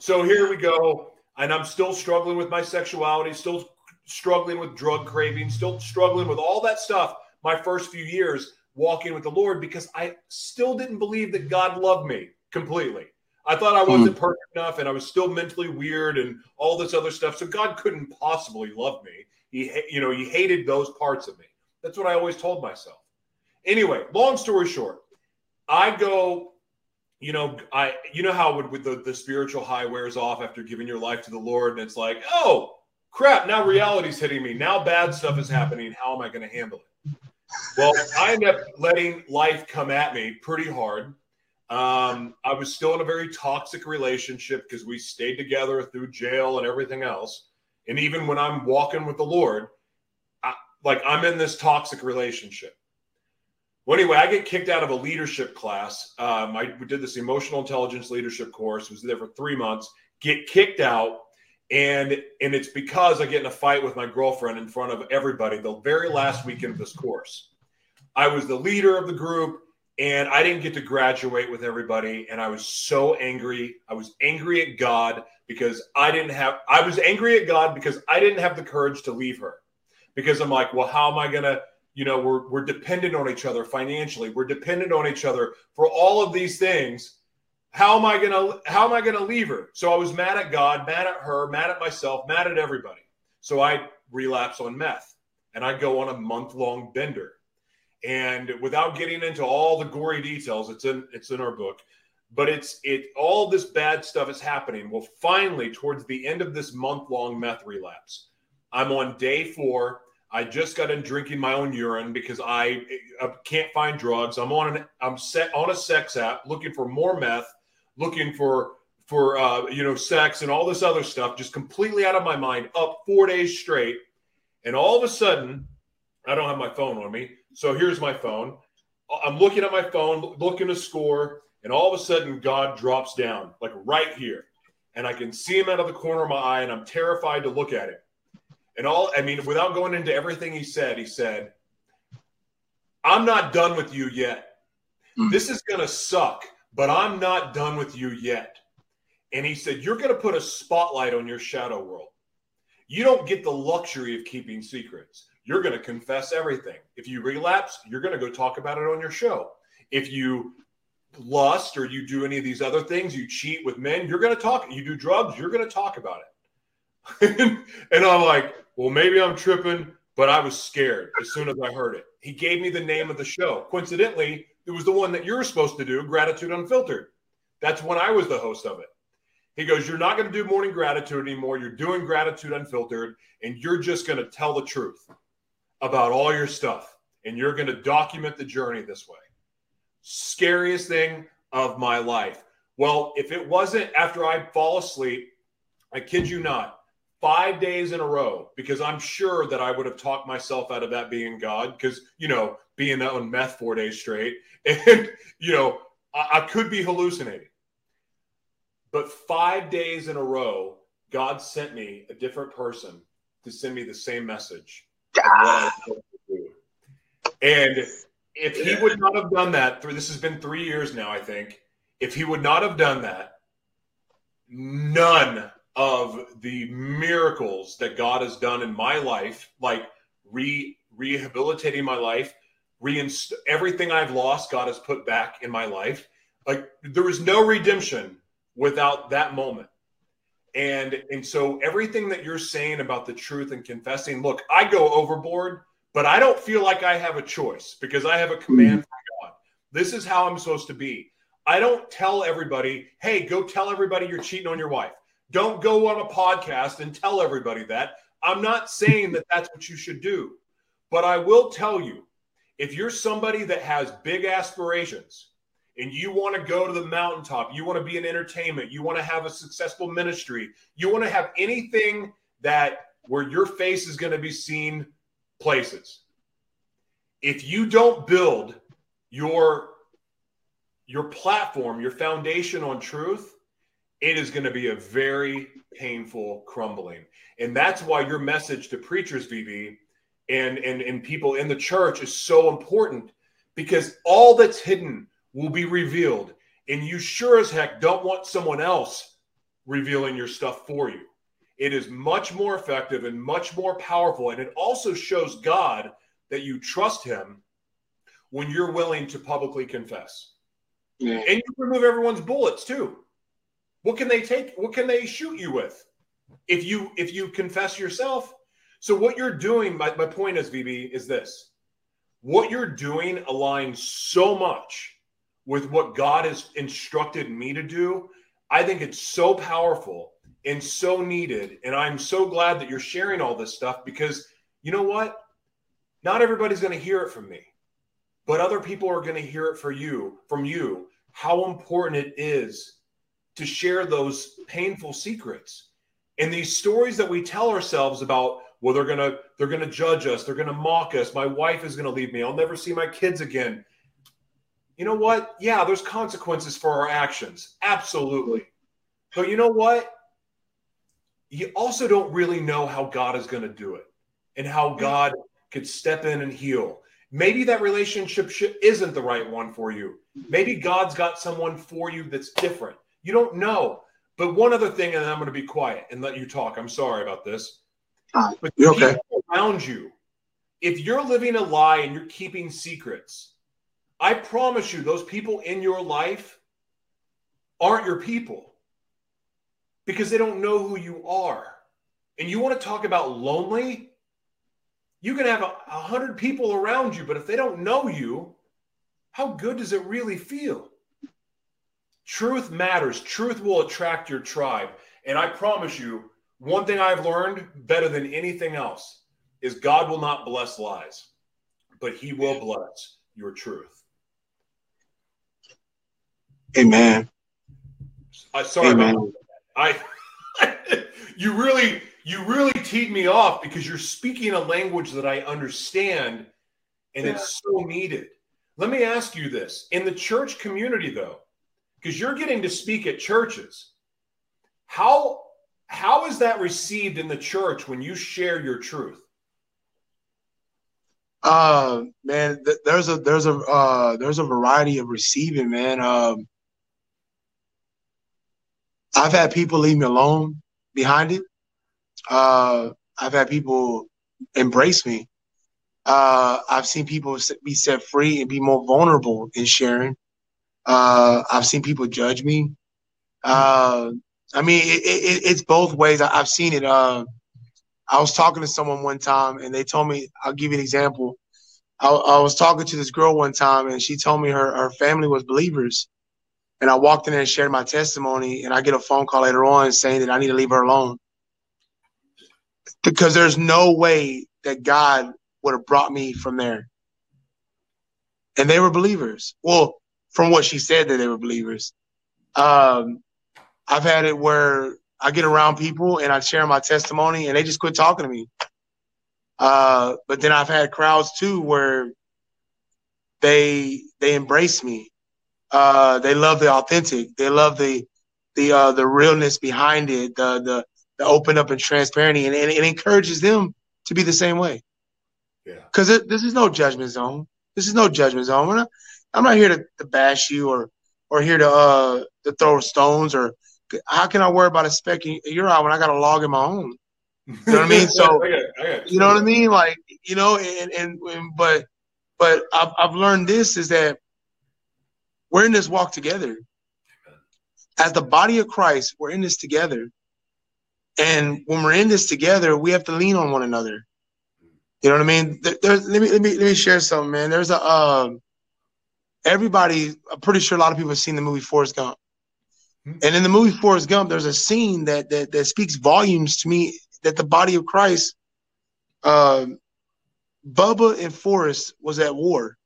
So here we go. And I'm still struggling with my sexuality, still struggling with drug craving, still struggling with all that stuff my first few years walking with the Lord because I still didn't believe that God loved me completely. I thought I wasn't mm. perfect enough and I was still mentally weird and all this other stuff. So God couldn't possibly love me. He, you know, he hated those parts of me. That's what I always told myself. Anyway, long story short, I go, you know, I, you know how with, with the, the spiritual high wears off after giving your life to the Lord, and it's like, oh crap, now reality's hitting me. Now bad stuff is happening. How am I going to handle it? Well, I end up letting life come at me pretty hard. Um, I was still in a very toxic relationship because we stayed together through jail and everything else. And even when I'm walking with the Lord, I, like I'm in this toxic relationship. Well, anyway, I get kicked out of a leadership class. Um, I did this emotional intelligence leadership course. Was there for three months. Get kicked out, and and it's because I get in a fight with my girlfriend in front of everybody the very last weekend of this course. I was the leader of the group, and I didn't get to graduate with everybody, and I was so angry. I was angry at God because I didn't have. I was angry at God because I didn't have the courage to leave her. Because I'm like, well, how am I gonna? you know we're we're dependent on each other financially we're dependent on each other for all of these things how am i going to how am i to leave her? So i was mad at god mad at her mad at myself mad at everybody. So i relapse on meth and i go on a month long bender. And without getting into all the gory details it's in it's in our book but it's it all this bad stuff is happening. Well finally towards the end of this month long meth relapse i'm on day 4 I just got in drinking my own urine because I, I can't find drugs. I'm on an I'm set on a sex app looking for more meth, looking for for uh, you know sex and all this other stuff, just completely out of my mind, up four days straight. And all of a sudden, I don't have my phone on me. So here's my phone. I'm looking at my phone, looking to score, and all of a sudden, God drops down, like right here. And I can see him out of the corner of my eye, and I'm terrified to look at him. And all, I mean, without going into everything he said, he said, I'm not done with you yet. Mm. This is going to suck, but I'm not done with you yet. And he said, You're going to put a spotlight on your shadow world. You don't get the luxury of keeping secrets. You're going to confess everything. If you relapse, you're going to go talk about it on your show. If you lust or you do any of these other things, you cheat with men, you're going to talk. You do drugs, you're going to talk about it. and I'm like, well, maybe I'm tripping, but I was scared as soon as I heard it. He gave me the name of the show. Coincidentally, it was the one that you're supposed to do, Gratitude Unfiltered. That's when I was the host of it. He goes, You're not going to do morning gratitude anymore. You're doing gratitude unfiltered, and you're just going to tell the truth about all your stuff. And you're going to document the journey this way. Scariest thing of my life. Well, if it wasn't after I fall asleep, I kid you not, five days in a row because I'm sure that I would have talked myself out of that being God because, you know, being on meth four days straight and, you know, I, I could be hallucinating. But five days in a row, God sent me a different person to send me the same message. And if he would not have done that, through this has been three years now, I think. If he would not have done that, none of the miracles that God has done in my life, like re rehabilitating my life, reinst- everything I've lost, God has put back in my life. Like there is no redemption without that moment. And and so everything that you're saying about the truth and confessing, look, I go overboard, but I don't feel like I have a choice because I have a command from God. This is how I'm supposed to be. I don't tell everybody, hey, go tell everybody you're cheating on your wife. Don't go on a podcast and tell everybody that. I'm not saying that that's what you should do, but I will tell you if you're somebody that has big aspirations and you want to go to the mountaintop, you want to be in entertainment, you want to have a successful ministry, you want to have anything that where your face is going to be seen places. If you don't build your your platform, your foundation on truth, it is going to be a very painful crumbling. And that's why your message to preachers, VB, and, and, and people in the church is so important because all that's hidden will be revealed. And you sure as heck don't want someone else revealing your stuff for you. It is much more effective and much more powerful. And it also shows God that you trust Him when you're willing to publicly confess. Yeah. And you remove everyone's bullets too. What can they take? What can they shoot you with? If you if you confess yourself. So what you're doing, my, my point is, VB, is this. What you're doing aligns so much with what God has instructed me to do. I think it's so powerful and so needed. And I'm so glad that you're sharing all this stuff because you know what? Not everybody's going to hear it from me, but other people are going to hear it for you, from you, how important it is to share those painful secrets. And these stories that we tell ourselves about, well, they're gonna they're gonna judge us, they're gonna mock us, my wife is gonna leave me, I'll never see my kids again. You know what? Yeah, there's consequences for our actions. Absolutely. But you know what? You also don't really know how God is to do it and how God could step in and heal. Maybe that relationship isn't the right one for you. Maybe God's got someone for you that's different. You don't know. But one other thing, and I'm going to be quiet and let you talk. I'm sorry about this. But you okay. around you, if you're living a lie and you're keeping secrets, I promise you, those people in your life aren't your people because they don't know who you are. And you want to talk about lonely? You can have a, a hundred people around you, but if they don't know you, how good does it really feel? Truth matters. Truth will attract your tribe. And I promise you, one thing I've learned better than anything else is God will not bless lies, but He will bless your truth. Amen. Uh, I sorry Amen. about I you really you really teed me off because you're speaking a language that I understand and yeah. it's so needed. Let me ask you this. In the church community though, because you're getting to speak at churches, how how is that received in the church when you share your truth? Uh man, th- there's a there's a uh there's a variety of receiving, man. Um I've had people leave me alone behind it. Uh, I've had people embrace me. Uh, I've seen people be set free and be more vulnerable in sharing. Uh, I've seen people judge me. Uh, I mean, it, it, it's both ways. I, have seen it. Uh, I was talking to someone one time, and they told me, I'll give you an example. I, I was talking to this girl one time, and she told me her, her family was believers. And I walked in there and shared my testimony, and I get a phone call later on saying that I need to leave her alone because there's no way that God would have brought me from there. And they were believers. Well, from what she said that they were believers. Um, I've had it where I get around people and I share my testimony and they just quit talking to me. Uh, but then I've had crowds too where they they embrace me uh, they love the authentic. They love the the uh, the realness behind it, the the the open up and transparency, and, and it encourages them to be the same way. Yeah. Because this is no judgment zone. This is no judgment zone. I'm not, I'm not here to, to bash you or or here to uh to throw stones or how can I worry about a speck in your eye when I got a log in my own? You know what I mean? So I got, I got you know what I mean? Like you know, and and, and but but I've I've learned this is that we're in this walk together. As the body of Christ, we're in this together. And when we're in this together, we have to lean on one another. You know what I mean? There's, let me let me let me share something, man. There's a um, everybody. I'm pretty sure a lot of people have seen the movie Forrest Gump, and in the movie Forrest Gump, there's a scene that that that speaks volumes to me. That the body of Christ, uh, Bubba and Forrest was at war,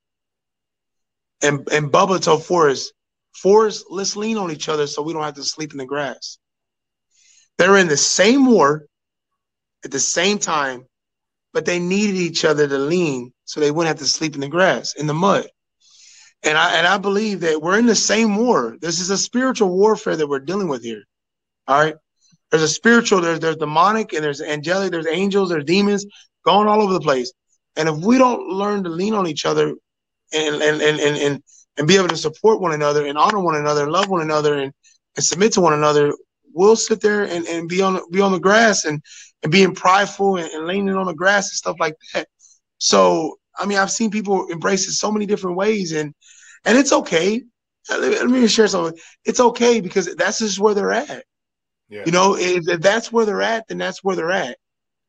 and and Bubba told Forrest, Forrest, let's lean on each other so we don't have to sleep in the grass. They're in the same war at the same time, but they needed each other to lean so they wouldn't have to sleep in the grass, in the mud. And I and I believe that we're in the same war. This is a spiritual warfare that we're dealing with here. All right. There's a spiritual, there's there's demonic, and there's angelic, there's angels, there's demons going all over the place. And if we don't learn to lean on each other, and and and and and, be able to support one another and honor one another and love one another and, and submit to one another, we'll sit there and, and be on be on the grass and and being prideful and, and laying on the grass and stuff like that. So I mean, I've seen people embrace it so many different ways, and and it's okay. Let me, let me share something. It's okay because that's just where they're at. Yeah. You know, if, if, that's where they're at, then that's where they're at.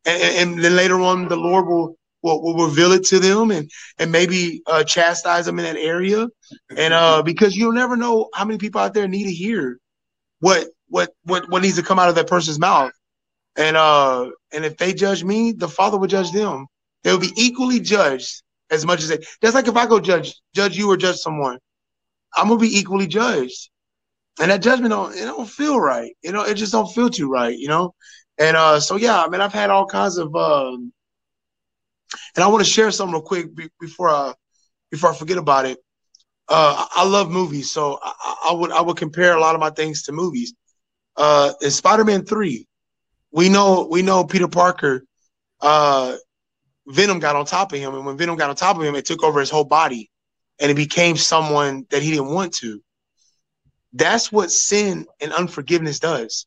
And, and then later on, the Lord will, will, will reveal it to them and and maybe uh, chastise them in that area. And uh, because you'll never know how many people out there need to hear what what what what needs to come out of that person's mouth. And uh, and if they judge me, the Father will judge them. They will be equally judged as much as they. That's like if I go judge judge you or judge someone, I'm gonna be equally judged, and that judgment don't it don't feel right. You know, it just don't feel too right. You know, and uh, so yeah, I mean, I've had all kinds of. Um, and I want to share something real quick be, before I before I forget about it. Uh, I love movies, so I, I, would I would compare a lot of my things to movies. Uh, in Spider-Man three, we know we know Peter Parker uh, Venom got on top of him, and when Venom got on top of him, it took over his whole body, and it became someone that he didn't want to. That's what sin and unforgiveness does.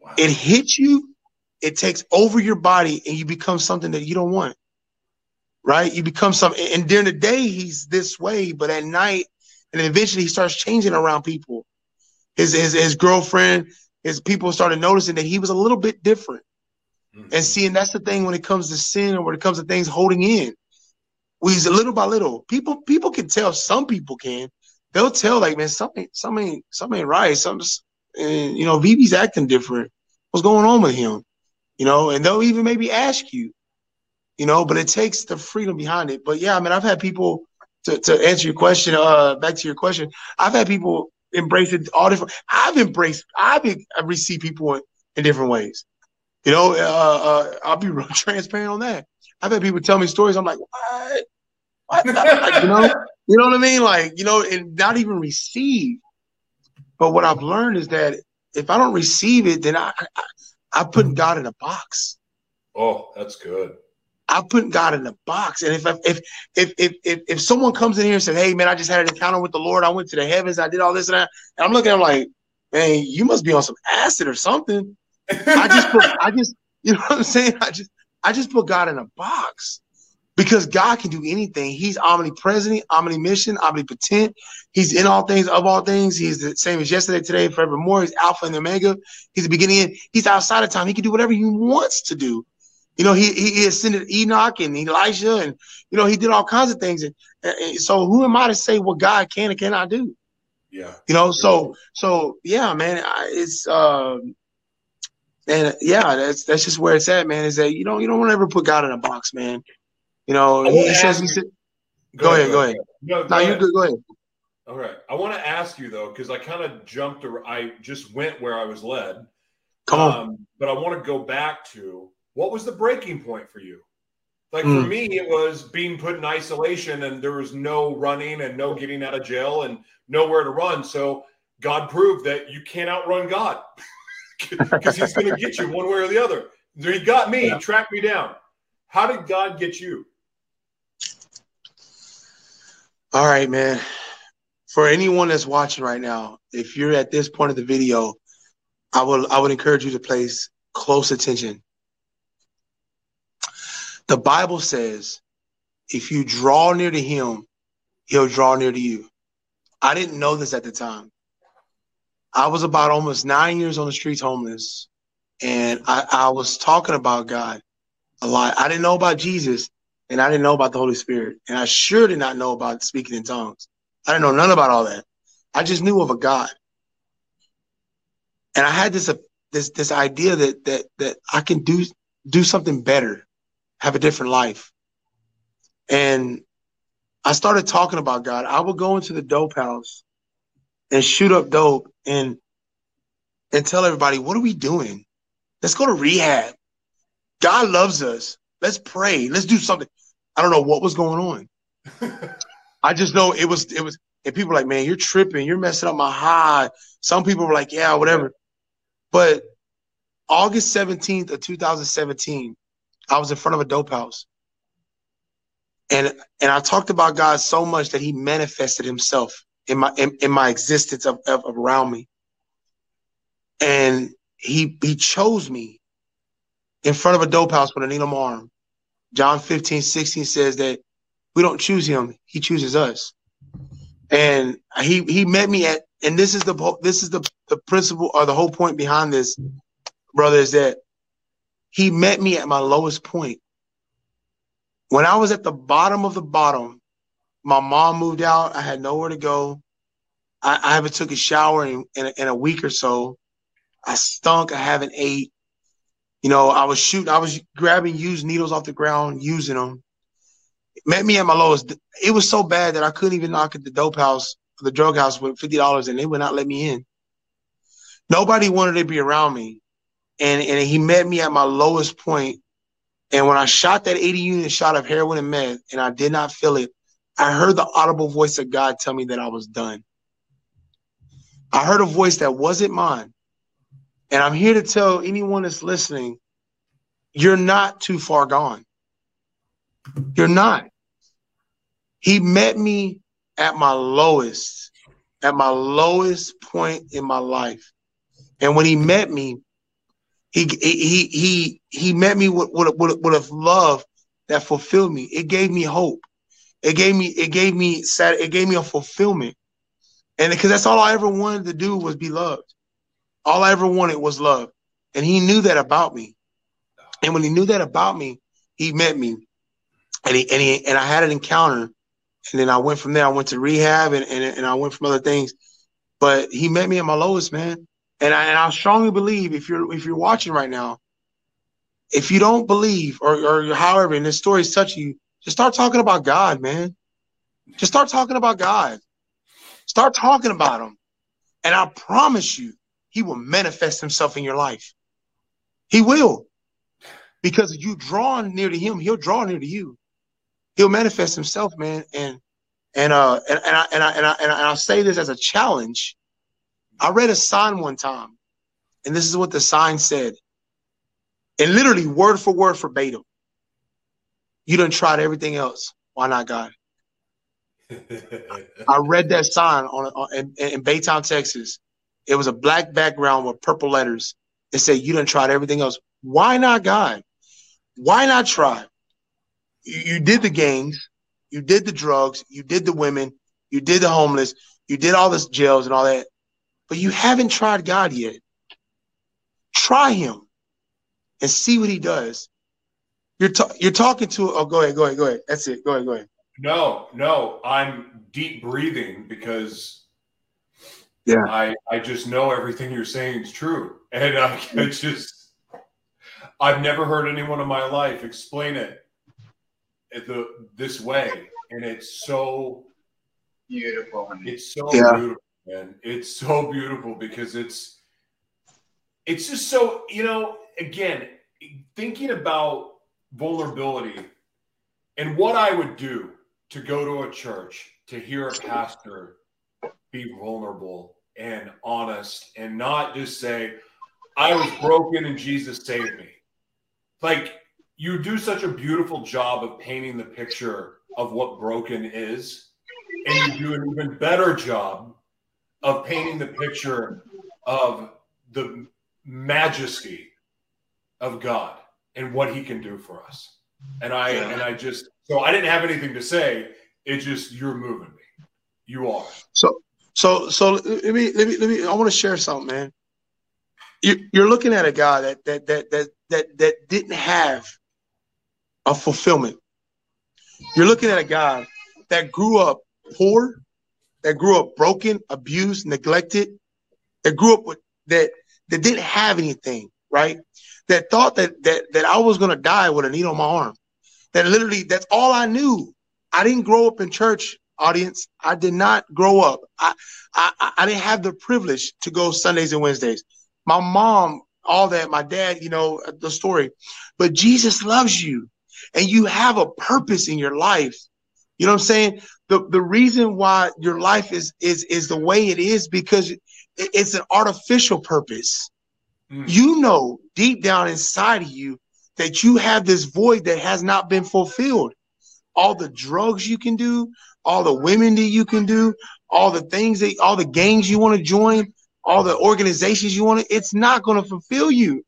Wow. It hits you, it takes over your body, and you become something that you don't want. Right? You become something, and during the day he's this way, but at night, and eventually he starts changing around people. His his his girlfriend, his people started noticing that he was a little bit different. Mm-hmm. And seeing that's the thing when it comes to sin or when it comes to things holding in. We little by little, people people can tell. Some people can. They'll tell like, man, something something something ain't right. Something, and you know, VB's acting different. What's going on with him? You know, and they'll even maybe ask you. You know, but it takes the freedom behind it. But yeah, I mean, I've had people to, to answer your question. Uh, back to your question, I've had people embrace it all different. I've embraced. I've, I've received people in, in different ways. You know, uh, uh, I'll be real transparent on that. I've had people tell me stories. I'm like, what? what? like, you know, you know what I mean? Like, you know, and not even receive. But what I've learned is that if I don't receive it, then I, I, I put God in a box. Oh, that's good. I put God in a box. And if if if if if if someone comes in here and says, "Hey, man, I just had an encounter with the Lord. I went to the heavens. I did all this and that," and I'm looking at him like, "Man, you must be on some acid or something." I just put, I just, you know what I'm saying? I just, I just put God in a box because God can do anything. He's omnipresent, omniscient, omnipotent. He's in all things, of all things. He's the same as yesterday, today, forevermore. He's Alpha and Omega. He's the beginning. And he's outside of time. He can do whatever he wants to do. You know, he he ascended Enoch and Elijah, and you know, he did all kinds of things. And, and so, who am I to say what God can and cannot do? Yeah. You know, so so yeah, man, it's uh, and yeah, that's that's just where it's at, man. Is that you don't you don't want to ever put God in a box, man. You know, he says he said. Go, go ahead, go ahead. No, go no ahead. you good. Go ahead. All right. I want to ask you though, because I kind of jumped. Or I just went where I was led. Come on. Um, but I want to go back to what was the breaking point for you? Like mm. for me, it was being put in isolation, and there was no running and no getting out of jail and nowhere to run. So God proved that you can't outrun God. because he's going to get you one way or the other. He got me, yeah. tracked me down. How did God get you? All right, man. For anyone that's watching right now, if you're at this point of the video, I will I would encourage you to place close attention. The Bible says, if you draw near to him, he'll draw near to you. I didn't know this at the time. I was about almost nine years on the streets homeless, and I, I was talking about God a lot. I didn't know about Jesus, and I didn't know about the Holy Spirit, and I sure did not know about speaking in tongues. I didn't know none about all that. I just knew of a God, and I had this uh, this this idea that that that I can do do something better, have a different life, and I started talking about God. I would go into the dope house and shoot up dope and and tell everybody, what are we doing? Let's go to rehab. God loves us. Let's pray. Let's do something. I don't know what was going on. I just know it was it was and people were like, man, you're tripping, you're messing up my high. Some people were like, yeah, whatever. But August 17th of 2017, I was in front of a dope house. And and I talked about God so much that he manifested himself in my in, in my existence of, of, around me. and he he chose me in front of a dope house with a needle arm. John 15, 16 says that we don't choose him, he chooses us. And he he met me at and this is the this is the the principle or the whole point behind this, brother, is that he met me at my lowest point. When I was at the bottom of the bottom, my mom moved out. I had nowhere to go. I, I haven't took a shower in, in a, in a week or so. I stunk. I haven't ate. You know, I was shooting. I was grabbing used needles off the ground, using them. met me at my lowest. It was so bad that I couldn't even knock at the dope house, the drug house, with fifty dollars, and they would not let me in. Nobody wanted to be around me, and and he met me at my lowest point. And when I shot that 80 unit shot of heroin and meth, and I did not feel it, I heard the audible voice of God tell me that I was done. I heard a voice that wasn't mine. And I'm here to tell anyone that's listening, you're not too far gone. You're not. He met me at my lowest, at my lowest point in my life. And when he met me, he he he he met me with with, with, with a love that fulfilled me. It gave me hope. It gave me it gave me it gave me a fulfillment. And because that's all I ever wanted to do was be loved. All I ever wanted was love. And he knew that about me. And when he knew that about me, he met me. And he and he and I had an encounter. And then I went from there. I went to rehab and, and, and I went from other things. But he met me at my lowest, man. And I and I strongly believe if you're if you're watching right now, if you don't believe or or however, and this story's touching you, just start talking about God, man. Just start talking about God. Start talking about him. And I promise you, he will manifest himself in your life. He will. Because you draw near to him, he'll draw near to you. He'll manifest himself, man. And and uh and, and I and I and I and I'll say this as a challenge. I read a sign one time, and this is what the sign said. And literally word for word verbatim. You done tried everything else. Why not God? I read that sign on, on in, in, Baytown, Texas. It was a black background with purple letters. It said, "You done tried everything else. Why not God? Why not try? You, you did the gangs, you did the drugs, you did the women, you did the homeless, you did all this jails and all that, but you haven't tried God yet. Try Him and see what He does. You're ta- you're talking to. Oh, go ahead, go ahead, go ahead. That's it. Go ahead, go ahead. No, no, I'm deep breathing because yeah, I I just know everything you're saying is true, and I, it's just I've never heard anyone in my life explain it the this way, and it's so beautiful. It's so yeah. beautiful, and it's so beautiful because it's it's just so you know again thinking about vulnerability and what I would do to go to a church to hear a pastor be vulnerable and honest and not just say, I was broken and Jesus saved me. Like you do such a beautiful job of painting the picture of what broken is, and you do an even better job of painting the picture of the majesty of God and what he can do for us. And I yeah. and I just so I didn't have anything to say. It just you're moving me. You are. So so so let me let me let me. I want to share something, man. You, you're looking at a guy that that that that that that didn't have a fulfillment. You're looking at a guy that grew up poor, that grew up broken, abused, neglected, that grew up with that that didn't have anything, right? That thought that that that I was gonna die with a needle on my arm that literally that's all I knew. I didn't grow up in church audience. I did not grow up. I, I I didn't have the privilege to go Sundays and Wednesdays. My mom, all that, my dad, you know, the story. But Jesus loves you and you have a purpose in your life. You know what I'm saying? The the reason why your life is is is the way it is because it's an artificial purpose. Mm. You know deep down inside of you that you have this void that has not been fulfilled. All the drugs you can do, all the women that you can do, all the things that all the gangs you want to join, all the organizations you want to, it's not going to fulfill you.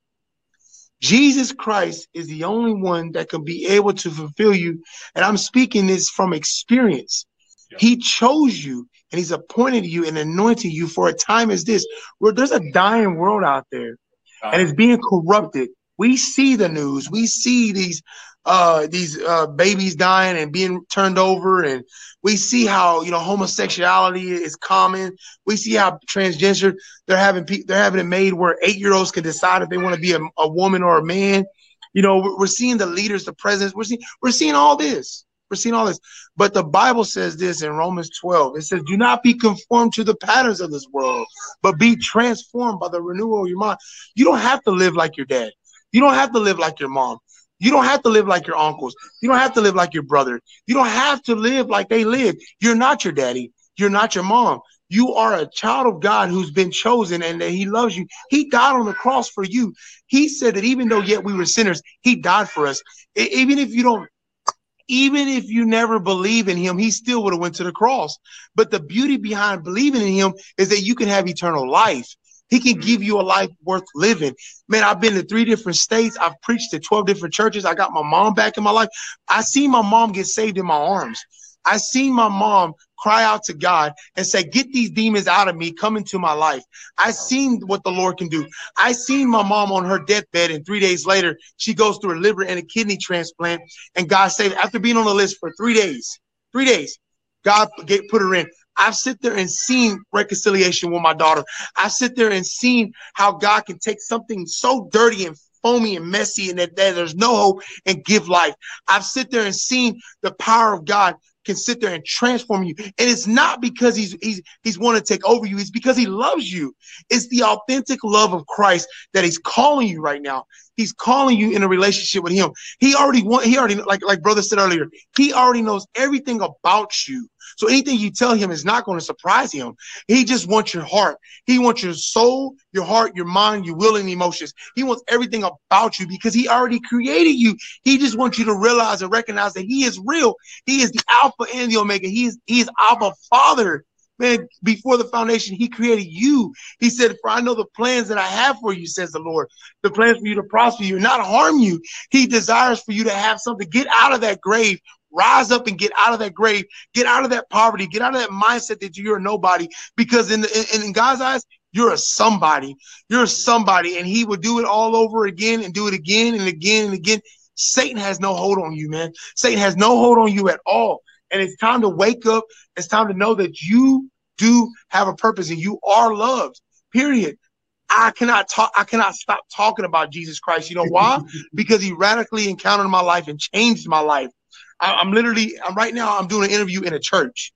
Jesus Christ is the only one that can be able to fulfill you. And I'm speaking this from experience. Yep. He chose you and he's appointed you and anointed you for a time as this, where there's a dying world out there. And it's being corrupted. We see the news. We see these uh, these uh, babies dying and being turned over, and we see how you know homosexuality is common. We see how transgender they're having they're having it made where eight year olds can decide if they want to be a, a woman or a man. You know, we're, we're seeing the leaders, the presidents. We're seeing we're seeing all this. We're seeing all this. But the Bible says this in Romans 12. It says, Do not be conformed to the patterns of this world, but be transformed by the renewal of your mind. You don't have to live like your dad. You don't have to live like your mom. You don't have to live like your uncles. You don't have to live like your brother. You don't have to live like they live. You're not your daddy. You're not your mom. You are a child of God who's been chosen and that he loves you. He died on the cross for you. He said that even though yet we were sinners, he died for us. Even if you don't even if you never believe in him, he still would have went to the cross. But the beauty behind believing in him is that you can have eternal life. He can mm-hmm. give you a life worth living. Man, I've been to three different states. I've preached to 12 different churches. I got my mom back in my life. I seen my mom get saved in my arms. I seen my mom cry out to God and say, Get these demons out of me, come into my life. I seen what the Lord can do. I seen my mom on her deathbed, and three days later, she goes through a liver and a kidney transplant. And God saved after being on the list for three days. Three days. God put her in. I've sit there and seen reconciliation with my daughter. I've sit there and seen how God can take something so dirty and foamy and messy and that, that there's no hope and give life. I've sit there and seen the power of God can sit there and transform you. And it's not because he's he's he's want to take over you, it's because he loves you. It's the authentic love of Christ that he's calling you right now. He's calling you in a relationship with him. He already want he already like like brother said earlier, he already knows everything about you. So anything you tell him is not going to surprise him. He just wants your heart. He wants your soul, your heart, your mind, your will, and emotions. He wants everything about you because he already created you. He just wants you to realize and recognize that he is real. He is the Alpha and the Omega. He is, he is Abba Father. Man, before the foundation, he created you. He said, For I know the plans that I have for you, says the Lord. The plans for you to prosper you, not harm you. He desires for you to have something. Get out of that grave Rise up and get out of that grave, get out of that poverty, get out of that mindset that you're a nobody. Because in, the, in, in God's eyes, you're a somebody. You're a somebody, and He will do it all over again and do it again and again and again. Satan has no hold on you, man. Satan has no hold on you at all. And it's time to wake up. It's time to know that you do have a purpose and you are loved. Period. I cannot talk. I cannot stop talking about Jesus Christ. You know why? because he radically encountered my life and changed my life. I, am literally, I'm right now, I'm doing an interview in a church.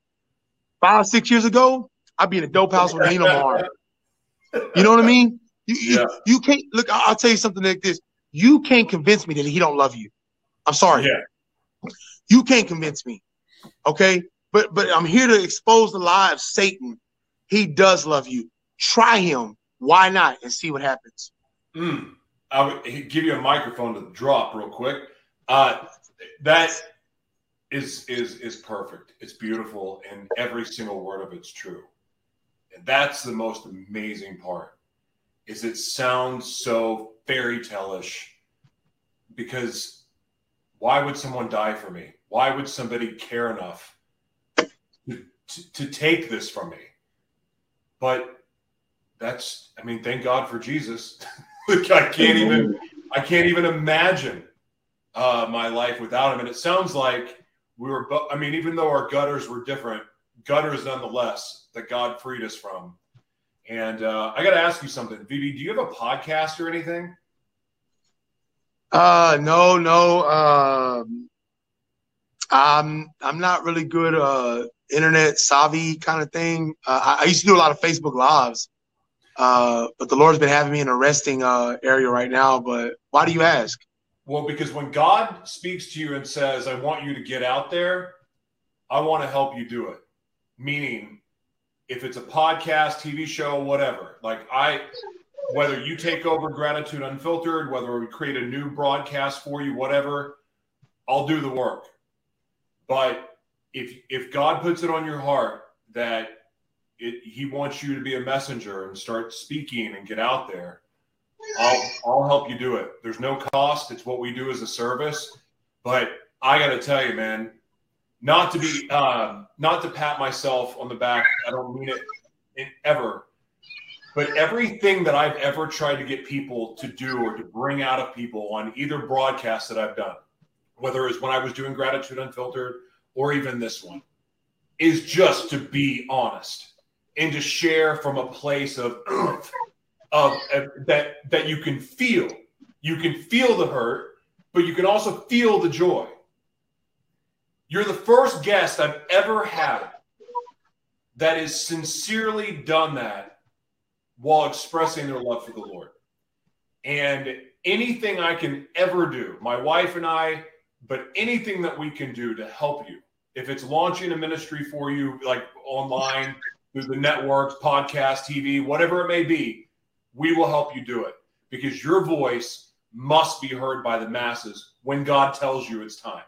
Five, six years ago, I'd be in a dope house with Nina Mar. You know what I mean? You, yeah. you, you can't look. I'll tell you something like this. You can't convince me that he don't love you. I'm sorry. Yeah. You can't convince me. Okay. But but I'm here to expose the lie of Satan. He does love you. Try him. Why not? And see what happens. Mm. I would give you a microphone to drop real quick. Uh, that is is is perfect. It's beautiful, and every single word of it's true. And that's the most amazing part. Is it sounds so fairy tale-ish because why would someone die for me? Why would somebody care enough to, to, to take this from me? But that's I mean, thank God for Jesus. I can't even I can't even imagine uh, my life without him. And it sounds like we were, I mean, even though our gutters were different, gutters nonetheless that God freed us from. And uh, I got to ask you something, VB. Do you have a podcast or anything? Uh, no, no. Um, I'm I'm not really good uh internet savvy kind of thing. Uh, I, I, used to do a lot of Facebook lives, uh, but the Lord's been having me in a resting uh, area right now. But why do you ask? Well, because when God speaks to you and says, I want you to get out there, I want to help you do it. Meaning, if it's a podcast, TV show, whatever, like I, whether you take over Gratitude Unfiltered, whether we create a new broadcast for you, whatever, I'll do the work. But if if God puts it on your heart that it, he wants you to be a messenger and start speaking and get out there, I'll I'll help you do it. There's no cost. It's what we do as a service. But I got to tell you, man, not to be uh, not to pat myself on the back. I don't mean it ever. But everything that I've ever tried to get people to do or to bring out of people on either broadcast that I've done, whether it's when I was doing Gratitude Unfiltered or even this one, is just to be honest and to share from a place of of, of that that you can feel. You can feel the hurt, but you can also feel the joy. You're the first guest I've ever had that has sincerely done that while expressing their love for the Lord. And anything I can ever do, my wife and I, but anything that we can do to help you, if it's launching a ministry for you, like online, through the networks, podcast, TV, whatever it may be, we will help you do it because your voice must be heard by the masses when God tells you it's time.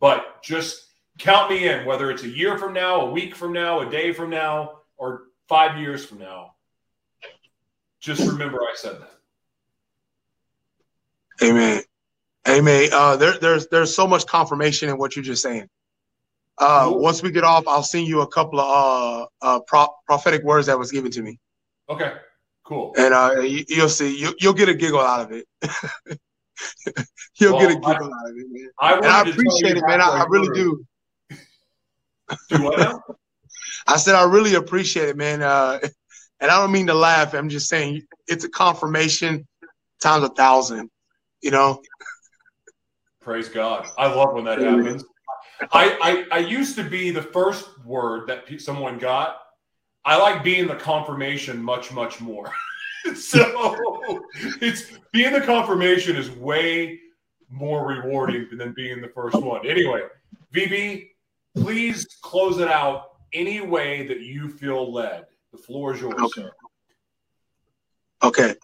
But just count me in, whether it's a year from now, a week from now, a day from now, or five years from now. Just remember I said that. Amen. Amen. Uh, there, there's there's so much confirmation in what you're just saying. Uh. Once we get off, I'll send you a couple of uh, uh, pro- prophetic words that was given to me. Okay, cool. And uh, you, will see, you, will get a giggle out of it. you'll well, get a giggle I, out of it, man. I, and I appreciate it, man. I, I really do. Do what? I said I really appreciate it, man. Uh, and I don't mean to laugh. I'm just saying it's a confirmation times a thousand. You know. Praise God! I love when that happens. I, I I used to be the first word that someone got. I like being the confirmation much much more. so it's being the confirmation is way more rewarding than being the first one. Anyway, VB, please close it out any way that you feel led. The floor is yours. Okay. Okay.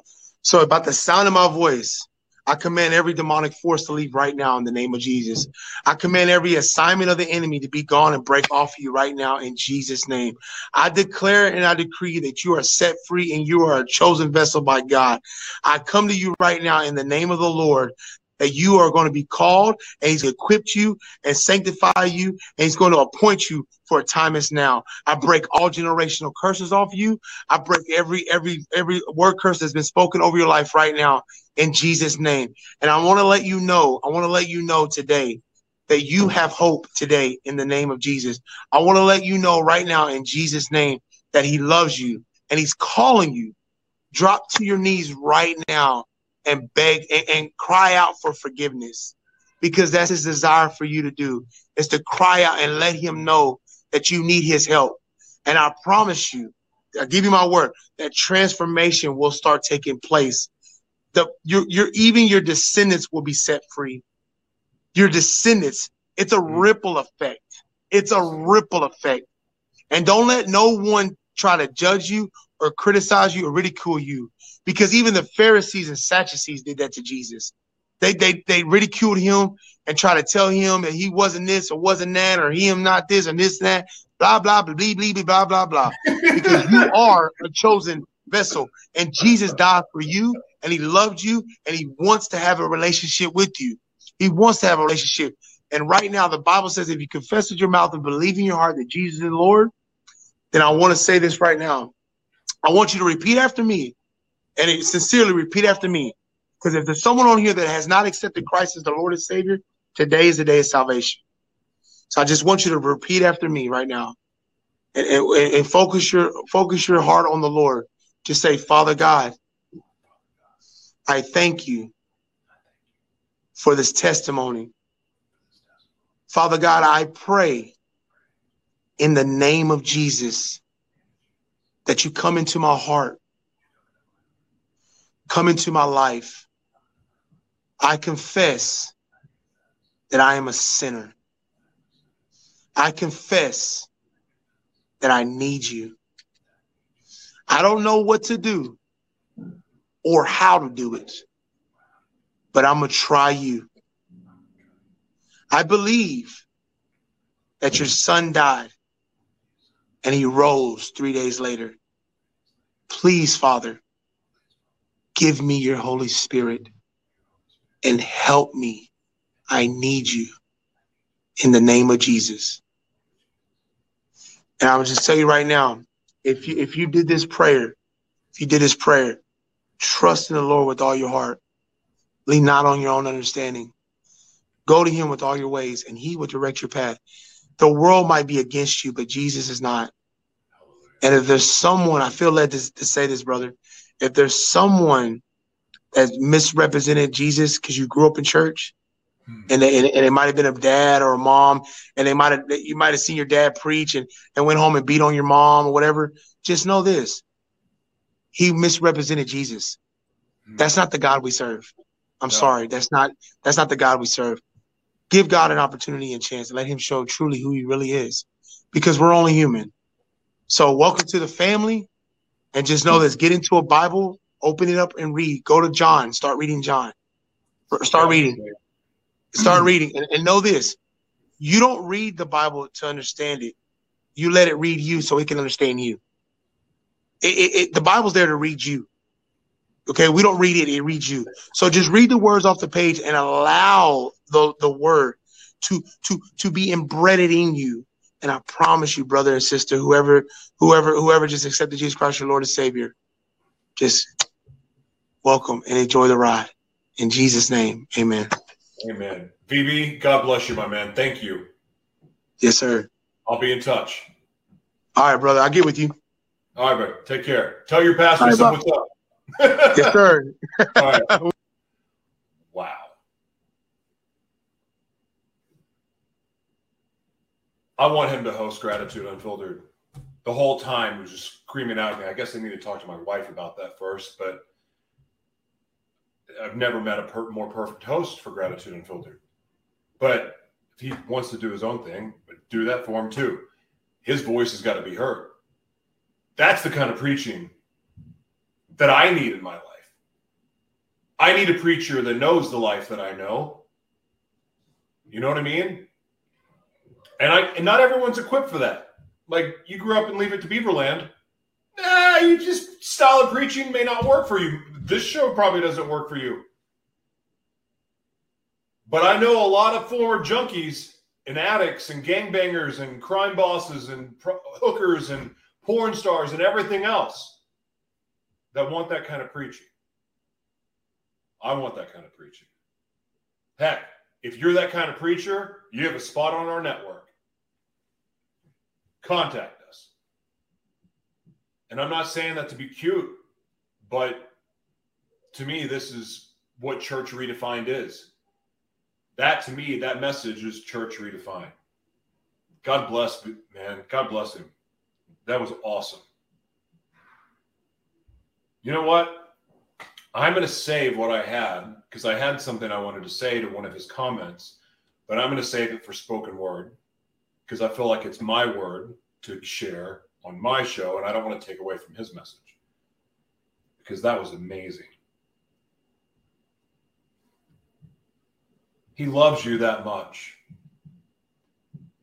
So about the sound of my voice, I command every demonic force to leave right now in the name of Jesus. I command every assignment of the enemy to be gone and break off you right now in Jesus' name. I declare and I decree that you are set free and you are a chosen vessel by God. I come to you right now in the name of the Lord that you are going to be called and he's equipped you and sanctify you and he's going to appoint you for a time as now. I break all generational curses off you. I break every every every word curse that's been spoken over your life right now in Jesus name. And I want to let you know, I want to let you know today that you have hope today in the name of Jesus. I want to let you know right now in Jesus name that he loves you and he's calling you. Drop to your knees right now and beg and, and cry out for forgiveness because that's his desire for you to do is to cry out and let him know that you need his help. And I promise you, I give you my word that transformation will start taking place. The your your even your descendants will be set free. Your descendants, it's a mm. ripple effect. It's a ripple effect. And don't let no one try to judge you or criticize you or ridicule you because even the Pharisees and Sadducees did that to Jesus. They they they ridiculed him and tried to tell him that he wasn't this or wasn't that or him not this and this and that. Blah blah blah blah blah blah blah blah. because you are a chosen vessel, and Jesus died for you, and He loved you, and He wants to have a relationship with you. He wants to have a relationship. And right now, the Bible says, if you confess with your mouth and believe in your heart that Jesus is the Lord, then I want to say this right now. I want you to repeat after me and it, sincerely repeat after me. Because if there's someone on here that has not accepted Christ as the Lord and Savior, today is the day of salvation. So I just want you to repeat after me right now, and, and, and focus your focus your heart on the Lord. Just say, Father God, I thank you for this testimony. Father God, I pray in the name of Jesus that you come into my heart come into my life, I confess that I am a sinner. I confess that I need you. I don't know what to do or how to do it, but I'm going to try you. I believe that your son died and he rose three days later. Please, Father, give me your Holy Spirit and help me. I need you in the name of Jesus. And I would just tell you right now, if you if you did this prayer, if you did this prayer, trust in the Lord with all your heart. Lean not on your own understanding. Go to him with all your ways, and he will direct your path. The world might be against you, but Jesus is not. And if there's someone, I feel led to, to say this, brother. If there's someone that misrepresented Jesus because you grew up in church, hmm. and, they, and, and it might have been a dad or a mom, and they might have you might have seen your dad preach and, and went home and beat on your mom or whatever. Just know this: he misrepresented Jesus. Hmm. That's not the God we serve. I'm no. sorry. That's not that's not the God we serve. Give God an opportunity and chance. And let him show truly who he really is. Because we're only human. So welcome to the family. And just know this: get into a Bible, open it up and read. Go to John, start reading John. Start reading. Start reading. And, and know this: you don't read the Bible to understand it. You let it read you so it can understand you. It, it, it, the Bible's there to read you. Okay, we don't read it, it reads you. So just read the words off the page and allow the, the word to to to be embedded in you. And I promise you, brother and sister, whoever, whoever, whoever just accepted Jesus Christ, your Lord and Savior, just welcome and enjoy the ride. In Jesus' name, amen. Amen. VB, God bless you, my man. Thank you. Yes, sir. I'll be in touch. All right, brother. I'll get with you. All right, brother. Take care. Tell your pastor right, what's up yes, sir. Wow. I want him to host Gratitude Unfiltered. The whole time was just screaming out at me. I guess I need to talk to my wife about that first, but I've never met a per- more perfect host for Gratitude Unfiltered. But if he wants to do his own thing, do that for him too. His voice has got to be heard. That's the kind of preaching that I need in my life. I need a preacher that knows the life that I know. You know what I mean? And I and not everyone's equipped for that. Like you grew up and Leave It to Beaverland. Nah, you just style of preaching may not work for you. This show probably doesn't work for you. But I know a lot of former junkies and addicts and gangbangers and crime bosses and pro- hookers and porn stars and everything else that want that kind of preaching. I want that kind of preaching. Heck, if you're that kind of preacher, you have a spot on our network. Contact us. And I'm not saying that to be cute, but to me, this is what church redefined is. That to me, that message is church redefined. God bless, man. God bless him. That was awesome. You know what? I'm going to save what I had because I had something I wanted to say to one of his comments, but I'm going to save it for spoken word because I feel like it's my word to share on my show, and I don't want to take away from his message because that was amazing. He loves you that much.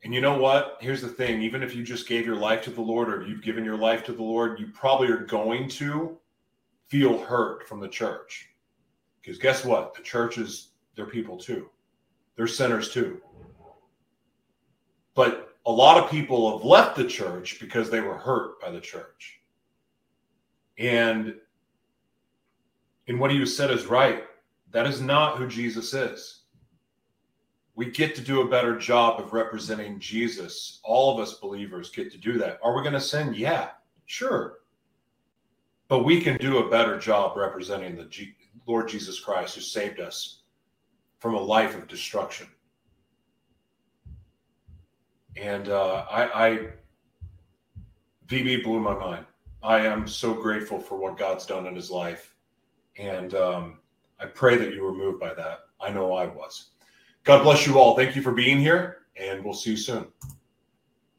And you know what? Here's the thing even if you just gave your life to the Lord or you've given your life to the Lord, you probably are going to feel hurt from the church. Because guess what? The church is their people too. They're sinners too. But a lot of people have left the church because they were hurt by the church. And in what you said is right. That is not who Jesus is. We get to do a better job of representing Jesus. All of us believers get to do that. Are we going to sin? Yeah, sure. But we can do a better job representing the G- Lord Jesus Christ who saved us from a life of destruction. And uh, I, I, VB blew my mind. I am so grateful for what God's done in his life. And um, I pray that you were moved by that. I know I was. God bless you all. Thank you for being here, and we'll see you soon.